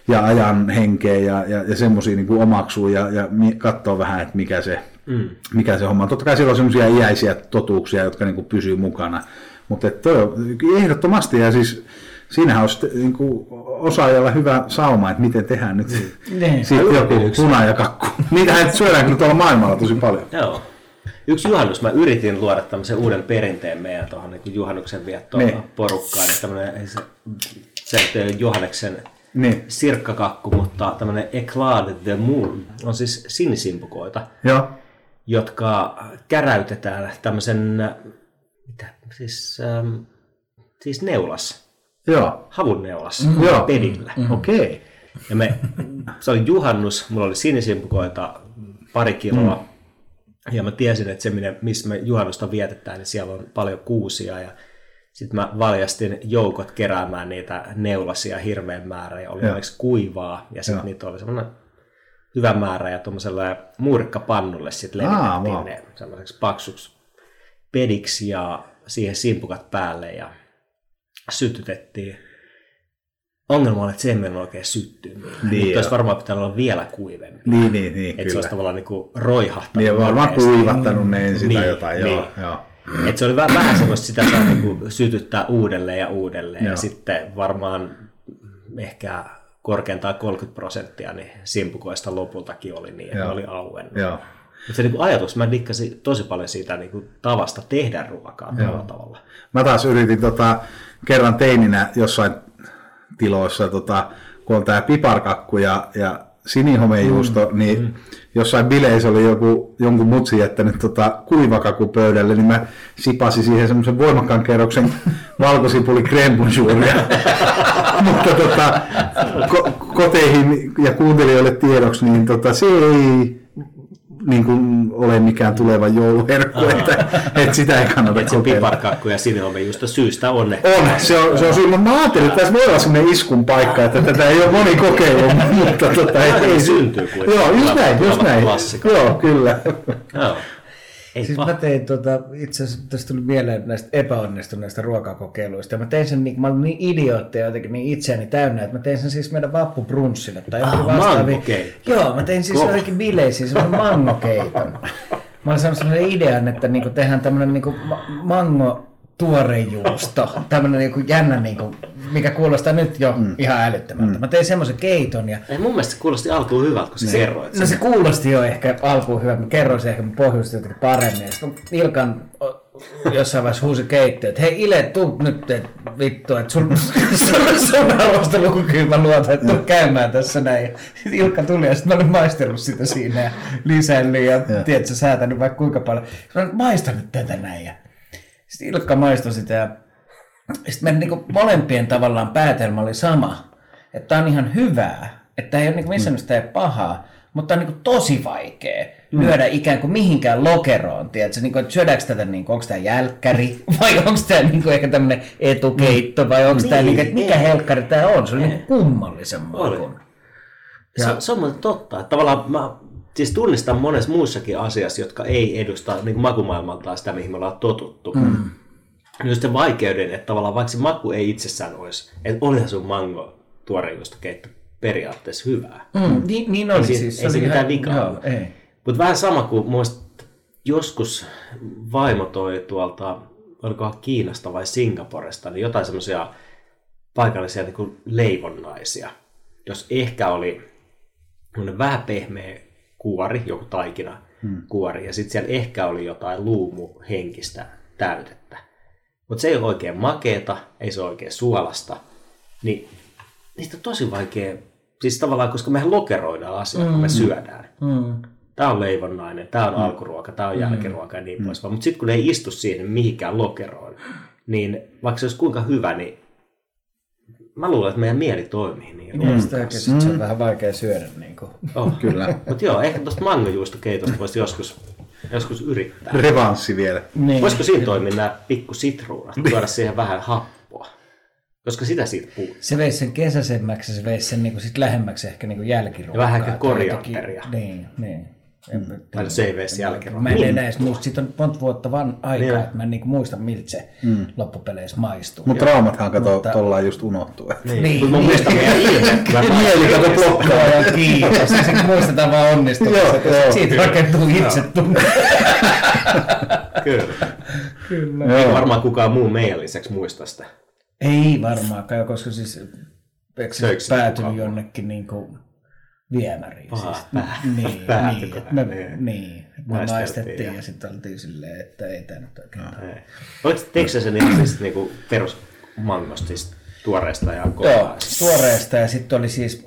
ja ajan henkeä ja, ja, ja semmoisia niin omaksuu ja, ja katsoa vähän, että mikä se, mm. mikä se homma on. Totta kai siellä on semmoisia iäisiä totuuksia, jotka niin kuin pysyy mukana, mutta että toi on ehdottomasti ja siis siinähän olisi niin kuin, osaajalla hyvä sauma, että miten tehdään nyt Niin. sitten joku puna ja kakku. Niitähän syödään kyllä tuolla maailmalla tosi paljon. Joo. Yksi juhannus, mä yritin luoda tämmöisen uuden perinteen meidän tuohon niin juhannuksen viettoon Niin. porukkaan. Että tämmöinen, se, se Johanneksen Niin, sirkkakakku, mutta tämmöinen Eclat de Moon on siis sinisimpukoita, joo, jotka käräytetään tämmöisen, mitä, siis, ähm, siis neulas, joo, havun neulas, Mm-hmm. Joo. pedillä. okei. Ja me, se oli juhannus, mulla oli sinisimpukoita pari kiloa. Mm. Ja mä tiesin, että se, minne- missä me juhannusta vietetään, niin siellä on paljon kuusia. Ja sitten mä valjastin joukot keräämään niitä neulasia hirveän määrä. Ja oli Joo. onneksi kuivaa. Ja sitten niitä oli semmoinen hyvä määrä. Ja tuommoiselle muurikkapannulle sitten levitettiin ne semmoiseksi paksuksi pediksi ja siihen simpukat päälle. Ja sytytettiin. Ongelma on, että se ei mennyt oikein syttyä. Niin, Mutta olisi varmaan pitänyt olla vielä kuivempi. Niin, niin, niin, Että se olisi tavallaan niin kuin roihahtanut. Niin, varmaan kuivattanut ne ensin tai Niin, jotain, niin. joo, joo. Et se oli vähän, vähän semmoista, sitä saa niin kuin sytyttää uudelleen ja uudelleen. Joo. Ja sitten varmaan ehkä korkeintaan 30 prosenttia niin simpukoista lopultakin oli niin, että Joo. oli auennut. joo. Mutta se niin kuin ajatus, mä dikkasin tosi paljon siitä niin kuin tavasta tehdä ruokaa tällä tavalla. Mä taas yritin tota, kerran teininä jossain tiloissa, tota, kun on tää piparkakku ja, ja sinihomejuusto, mm, niin mm. jossain bileissä oli joku, jonkun mutsi jättänyt tota, kuivakaku pöydälle, niin mä sipasin siihen semmoisen voimakkaan kerroksen <laughs> valkosipuli crème bonjouria. <laughs> Mutta tota, ko- koteihin ja kuuntelijoille tiedoksi, niin tota, se ei niin kuin ole mikään tuleva jouluherkku, <laughs> että, että sitä ei kannata Et kokeilla. piparkakku ja sinihome just syystä onne. On, se on, se on syy. Mä ajattelin, että tässä voi olla sellainen iskun paikka, että tätä ei ole moni kokeillut, mutta tota, ei, ei syntyy kuitenkin. Joo, just näin, just näin. Joo, kyllä. Joo. Ei Siis mä tein tota, itse asiassa tästä tuli mieleen näistä epäonnistuneista ruokakokeiluista. Ja mä tein sen, niin, mä olin niin idiootti ja jotenkin niin itseäni täynnä, että mä tein sen siis meidän vappubrunssille tai Ah, mangokeitto. Joo, mä tein siis Kova. jotenkin bileisiin semmoinen mangokeiton. Mä olin saanut sellaisen idean, että niinku tehdään tämmöinen niinku ma- mango tuorejuusto, tämmöinen niinku jännä niinku mikä kuulostaa nyt jo mm. ihan älyttömältä. Mm. Mä tein semmoisen keiton ja... Ei, mun mielestä se kuulosti alkuun hyvältä, kun sä kerroit No se kuulosti jo ehkä alkuun hyvältä, mä kerroin sen ehkä mä pohjustin jotenkin paremmin. Ja sitten Ilkan jossain vaiheessa huusi keittiö, että hei Ile, tuu nyt, et, vittu, että <laughs> sun, sun, sun arvostelukykyyn mä luotan, että tuu käymään tässä näin. Ja sitten Ilkka tuli ja sitten mä olin maistellut sitä siinä ja lisännyt ja, ja. tiedätkö, säätänyt vaikka kuinka paljon. Mä olin maistanut tätä näin ja sitten Ilkka maistoi sitä ja sitten meidän niin molempien tavallaan päätelmä oli sama, että tämä on ihan hyvää, että ei ole niin missään mm. ei pahaa, mutta on niin tosi vaikea mm. lyödä ikään kuin mihinkään lokeroon. Tiedätkö? Niin kuin, että syödäänkö tätä, niin kuin, onko tämä jälkkäri <laughs> vai onko tämä niin kuin, ehkä tämmöinen etukeitto vai onko niin, tämä, niin kuin, että mikä ei. helkkari tämä on. Se on niin kummallisen makun. Ja... Se, se on totta. Että tavallaan mä siis tunnistan monessa muussakin asiassa, jotka ei edusta niin kuin makumaailmaltaan sitä, mihin me ollaan totuttu. Mm just sen vaikeuden, että tavallaan vaikka se maku ei itsessään olisi, että olihan sun mango keitto periaatteessa hyvää. Mm, niin, niin oli ei, siis. Ei se mitään vikaa Mutta vähän sama kuin muista joskus vaimo toi tuolta, olikohan Kiinasta vai Singaporesta, niin jotain semmoisia paikallisia niin kuin leivonnaisia. Jos ehkä oli vähän pehmeä kuori, joku taikina hmm. kuori, ja sitten siellä ehkä oli jotain luumuhenkistä täytettä mutta se ei ole oikein makeeta, ei se ole oikein suolasta, niin niistä on tosi vaikea, siis tavallaan, koska mehän lokeroidaan asioita, mm. kun me mm. syödään. Mm. Tämä on leivonnainen, tämä on mm. alkuruoka, tämä on mm. jälkiruoka ja niin mm. poispäin. Mutta sitten kun ne ei istu siihen mihinkään lokeroon, niin vaikka se olisi kuinka hyvä, niin mä luulen, että meidän mieli toimii niin. Niin, sitä mm. se on vähän vaikea syödä. Niin kuin. Oh, kyllä. Mutta joo, ehkä tuosta mangojuustokeitosta voisi joskus joskus yrittää. Revanssi vielä. Niin. Voisiko siinä toimia nämä pikku sitruunat, tuoda siihen vähän happoa? Koska sitä siitä puuttuu. Se veisi sen kesäsemmäksi, se veisi sen niinku sit lähemmäksi ehkä niinku jälkiruokaa. Ja vähän ehkä korianteria. Niin, niin. Tai se ei veisi jälkiruokaa. Mä en enää edes muista, siitä on monta vuotta vaan aikaa, niin. että mä en niinku muista miltä se mm. loppupeleissä maistuu. Mutta traumathan kato, Mutta... tollaan just unohtuu. Niin, niin. Mutta mun mielestä. <laughs> Mieli kato blokkaa. Ja kiitos. Sitten muistetaan vaan onnistumista. Siitä rakentuu itse tunne. <laughs> Kyllä. Kyllä. Ei varmaan kukaan muu meidän lisäksi muista sitä. Ei varmaankaan, koska siis eikö se päätynyt jonnekin niin kuin viemäriin. Paha, siis, pää, niin, niin, <laughs> me, niin, niin, me maistettiin ja sitten oltiin silleen, että ei tämä nyt oikein. No, Teikö se sen ihan siis niinku perusmangosta, siis tuoreesta ja kovaa? Joo, tuoreesta ja sitten oli siis,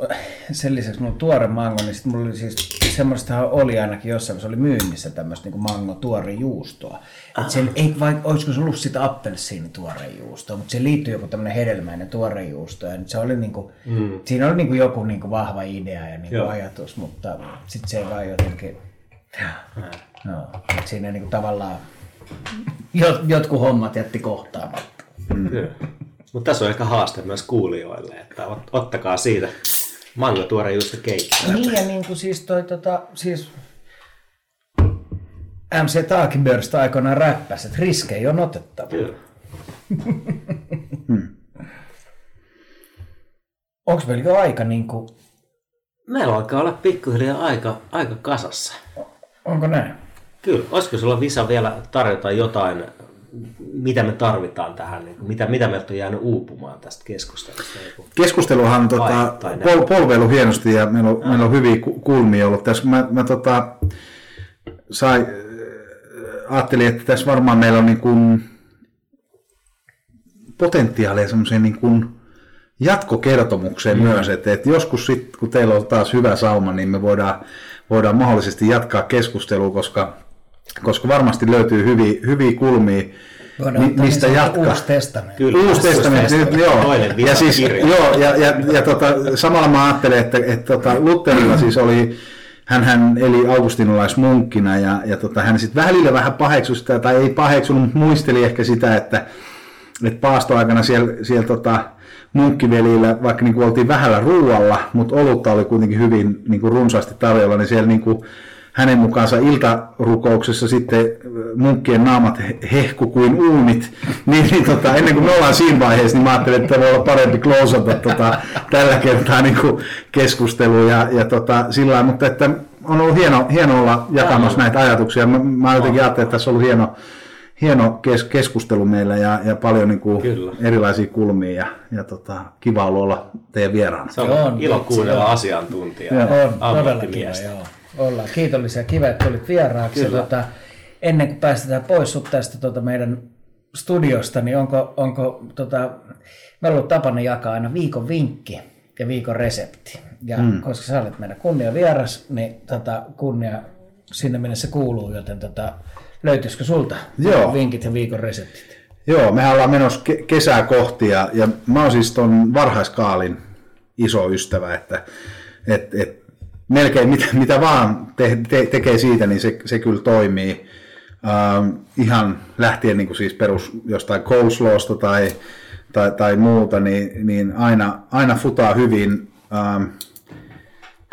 sen lisäksi mulla tuore mango, niin sitten mulla oli siis, semmoista oli ainakin jossain, se oli myynnissä tämmöistä niin mango tuore juustoa. Et sen, ei, vai, olisiko se ollut sitä appelsiini tuore juustoa, mutta se liittyy joku tämmöinen hedelmäinen tuore juusto. Ja se oli niin kuin, mm. Siinä oli niin kuin joku niin kuin vahva idea ja niin kuin ajatus, mutta sitten se ei vaan jotenkin, no, siinä niin kuin tavallaan jotkut hommat jätti kohtaamatta. Mm. Mutta tässä on ehkä haaste myös kuulijoille, että ot, ottakaa siitä mango tuore juusto keittoa. Niin ja niin kuin siis toi tota, siis MC Taakibörstä aikoinaan räppäsi, että riskejä on otettava. Kyllä. hmm. Onko meillä jo aika niin kuin... Meillä alkaa olla pikkuhiljaa aika, aika kasassa. Onko näin? Kyllä. Olisiko sulla Visa vielä tarjota jotain mitä me tarvitaan tähän, niin mitä, mitä meiltä on jäänyt uupumaan tästä keskustelusta? Keskusteluhan tota, pol, polveilu hienosti ja meillä on, meillä on hyviä kulmia ollut tässä. Mä, mä tota, sai, ajattelin, että tässä varmaan meillä on niin kuin potentiaalia semmoiseen niin kuin jatkokertomukseen mm. myös, että, että joskus sitten, kun teillä on taas hyvä sauma, niin me voidaan, voidaan mahdollisesti jatkaa keskustelua, koska koska varmasti löytyy hyviä, hyviä kulmia, Voidaan mistä jatkaa. Uusi testamentti. Kyllä, uusi testamentti, uusi joo. Ja, siis, joo, ja, ja, ja tota, samalla mä ajattelen, että, että tota, Lutherilla siis oli, hän, hän eli augustinolaismunkkina ja, ja tota, hän sitten välillä vähän paheksui sitä, tai ei paheksunut, mutta muisteli ehkä sitä, että, että paastoaikana siellä, siellä tota, munkkivelillä, vaikka niin kuin oltiin vähällä ruualla, mutta olutta oli kuitenkin hyvin niin kuin runsaasti tarjolla, niin siellä niin kuin, hänen mukaansa iltarukouksessa sitten munkkien naamat hehku kuin uunit, <laughs> niin, niin tota, ennen kuin me ollaan siinä vaiheessa, niin mä ajattelin, että voi olla parempi klousata tota, <laughs> tällä kertaa niin kuin keskustelua ja, ja tota, sillä mutta että on ollut hieno, hieno olla jakamassa näitä ajatuksia. Mä, mä jotenkin ajattelin, että tässä on ollut hieno, hieno kes- keskustelu meillä ja, ja paljon niin kuin Kyllä. erilaisia kulmia ja, ja tota, kiva ollut olla teidän vieraana. Se on, On, ilo kuunnella asiantuntijaa. On, todella kiva, ammattimiestä. joo. Ollaan kiitollisia. Kiva, että tulit vieraaksi. Kyllä. Tota, ennen kuin päästetään pois sut tästä tota, meidän studiosta, niin onko, onko tota, meillä on ollut tapana jakaa aina viikon vinkki ja viikon resepti. Ja mm. koska sä olet meidän kunnia vieras, niin tota, kunnia sinne minne se kuuluu, joten tota, löytyisikö sulta Joo. vinkit ja viikon reseptit? Joo, mehän ollaan menossa ke- kesää kohti ja, ja mä oon siis ton varhaiskaalin iso ystävä, että et, et, melkein mitä, mitä vaan te, te, tekee siitä, niin se, se kyllä toimii. Ähm, ihan lähtien niin kuin siis perus jostain coleslawsta tai, tai, tai muuta, niin, niin aina, aina futaa hyvin. Ähm,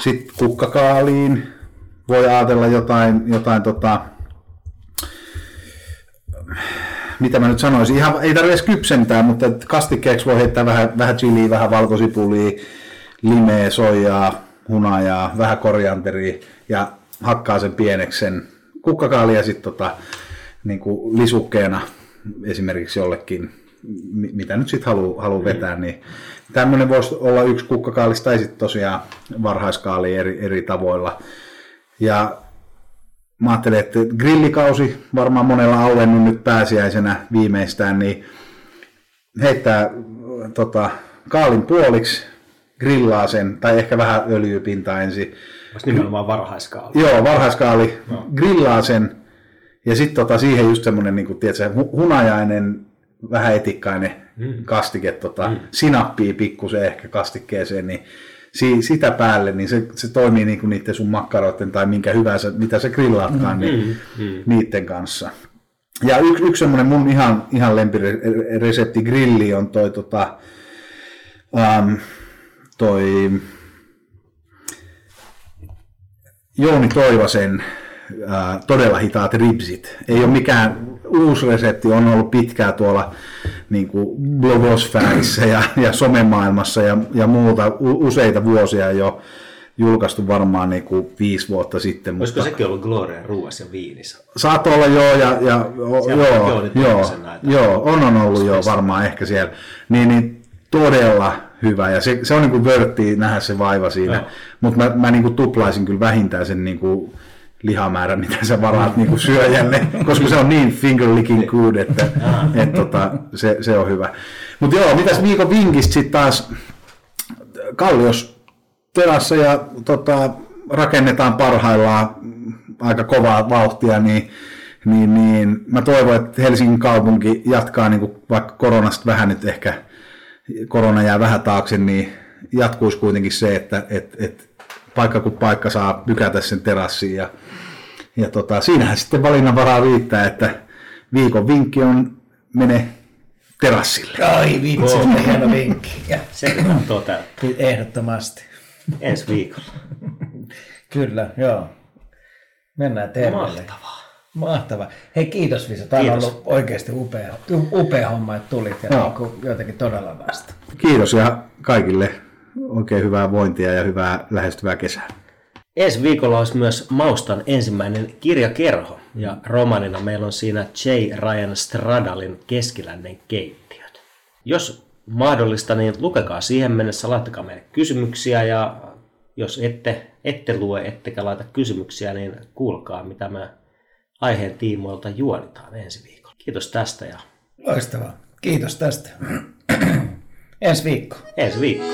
Sitten kukkakaaliin voi ajatella jotain, jotain tota, mitä mä nyt sanoisin, ihan, ei tarvitse kypsentää, mutta kastikkeeksi voi heittää vähän, vähän chiliä, vähän valkosipulia, limeä, soijaa, hunajaa, vähän korianteria ja hakkaa sen pieneksi sen kukkakaalia sitten tota, niin kuin lisukkeena esimerkiksi jollekin, mi- mitä nyt sitten haluaa haluu vetää, niin tämmöinen voisi olla yksi kukkakaalis tai sitten tosiaan varhaiskaali eri, eri tavoilla. Ja mä ajattelin, että grillikausi varmaan monella auennut nyt pääsiäisenä viimeistään, niin heittää tota, kaalin puoliksi, grillaa sen, tai ehkä vähän öljypintaa ensin. Olisi nimenomaan varhaiskaali. Joo, varhaiskaali, grillaa sen, ja sitten tota, siihen just semmoinen, niin kuin, tiedätkö, hu- hunajainen, vähän etikkainen mm. kastike, tota, mm. sinappia pikkusen ehkä kastikkeeseen, niin si- sitä päälle, niin se, se toimii niin kuin niiden sun makkaroiden tai minkä hyvänsä, mitä sä grillaatkaan, niin niiden kanssa. Ja yksi, yksi semmoinen mun ihan, ihan lempiresepti grilli on toi, tota, um, toi Jouni Toivasen ää, todella hitaat ribsit. Ei ole mikään uusi resepti, on ollut pitkään tuolla niin kuin blogosfäärissä ja, ja somemaailmassa ja, ja muuta u, useita vuosia jo julkaistu varmaan niin kuin viisi vuotta sitten. Olisiko sekin ollut Gloria ruuassa ja viinissä? Saat olla joo, ja, ja o, joo, joo, joo, on, on ollut jo varmaan ehkä siellä. Niin, niin todella hyvä, ja se, se on niin kuin vörttiä nähdä se vaiva siinä, mutta mä, mä niin kuin tuplaisin kyllä vähintään sen niin kuin lihamäärän, mitä sä varaat niin kuin syöjälle, <laughs> koska se on niin finger licking good, että <laughs> et, tota, se, se on hyvä. Mutta joo, mitäs viikon vinkistä sitten taas, Kallios terassa ja tota, rakennetaan parhaillaan aika kovaa vauhtia, niin, niin, niin mä toivon, että Helsingin kaupunki jatkaa, niin kuin vaikka koronasta vähän nyt ehkä, korona jää vähän taakse, niin jatkuisi kuitenkin se, että et, et paikka kuin paikka saa pykätä sen terassiin ja, ja tota, siinähän sitten valinnanvaraa riittää, että viikon vinkki on mene terassille. Ai vitsi, oh. hieno vinkki. Ja, Se pitää toteuttaa ehdottomasti. ensi viikolla. Kyllä, joo. Mennään terveelle. Mahtavaa. Mahtavaa. Hei kiitos Visa. Tämä on ollut oikeasti upea, upea homma, että tulit ja Joo. niin kuin jotenkin todella vasta. Kiitos ja kaikille oikein hyvää vointia ja hyvää lähestyvää kesää. Ensi viikolla olisi myös Maustan ensimmäinen kirjakerho, ja romanina meillä on siinä J. Ryan Stradalin Keskilännen keittiöt. Jos mahdollista, niin lukekaa siihen mennessä, laittakaa meille kysymyksiä, ja jos ette, ette lue, ettekä laita kysymyksiä, niin kuulkaa, mitä me aiheen tiimoilta juonitaan ensi viikolla. Kiitos tästä ja Loistavaa. Kiitos tästä. <clears throat> Ensi viikko. ensi viikko.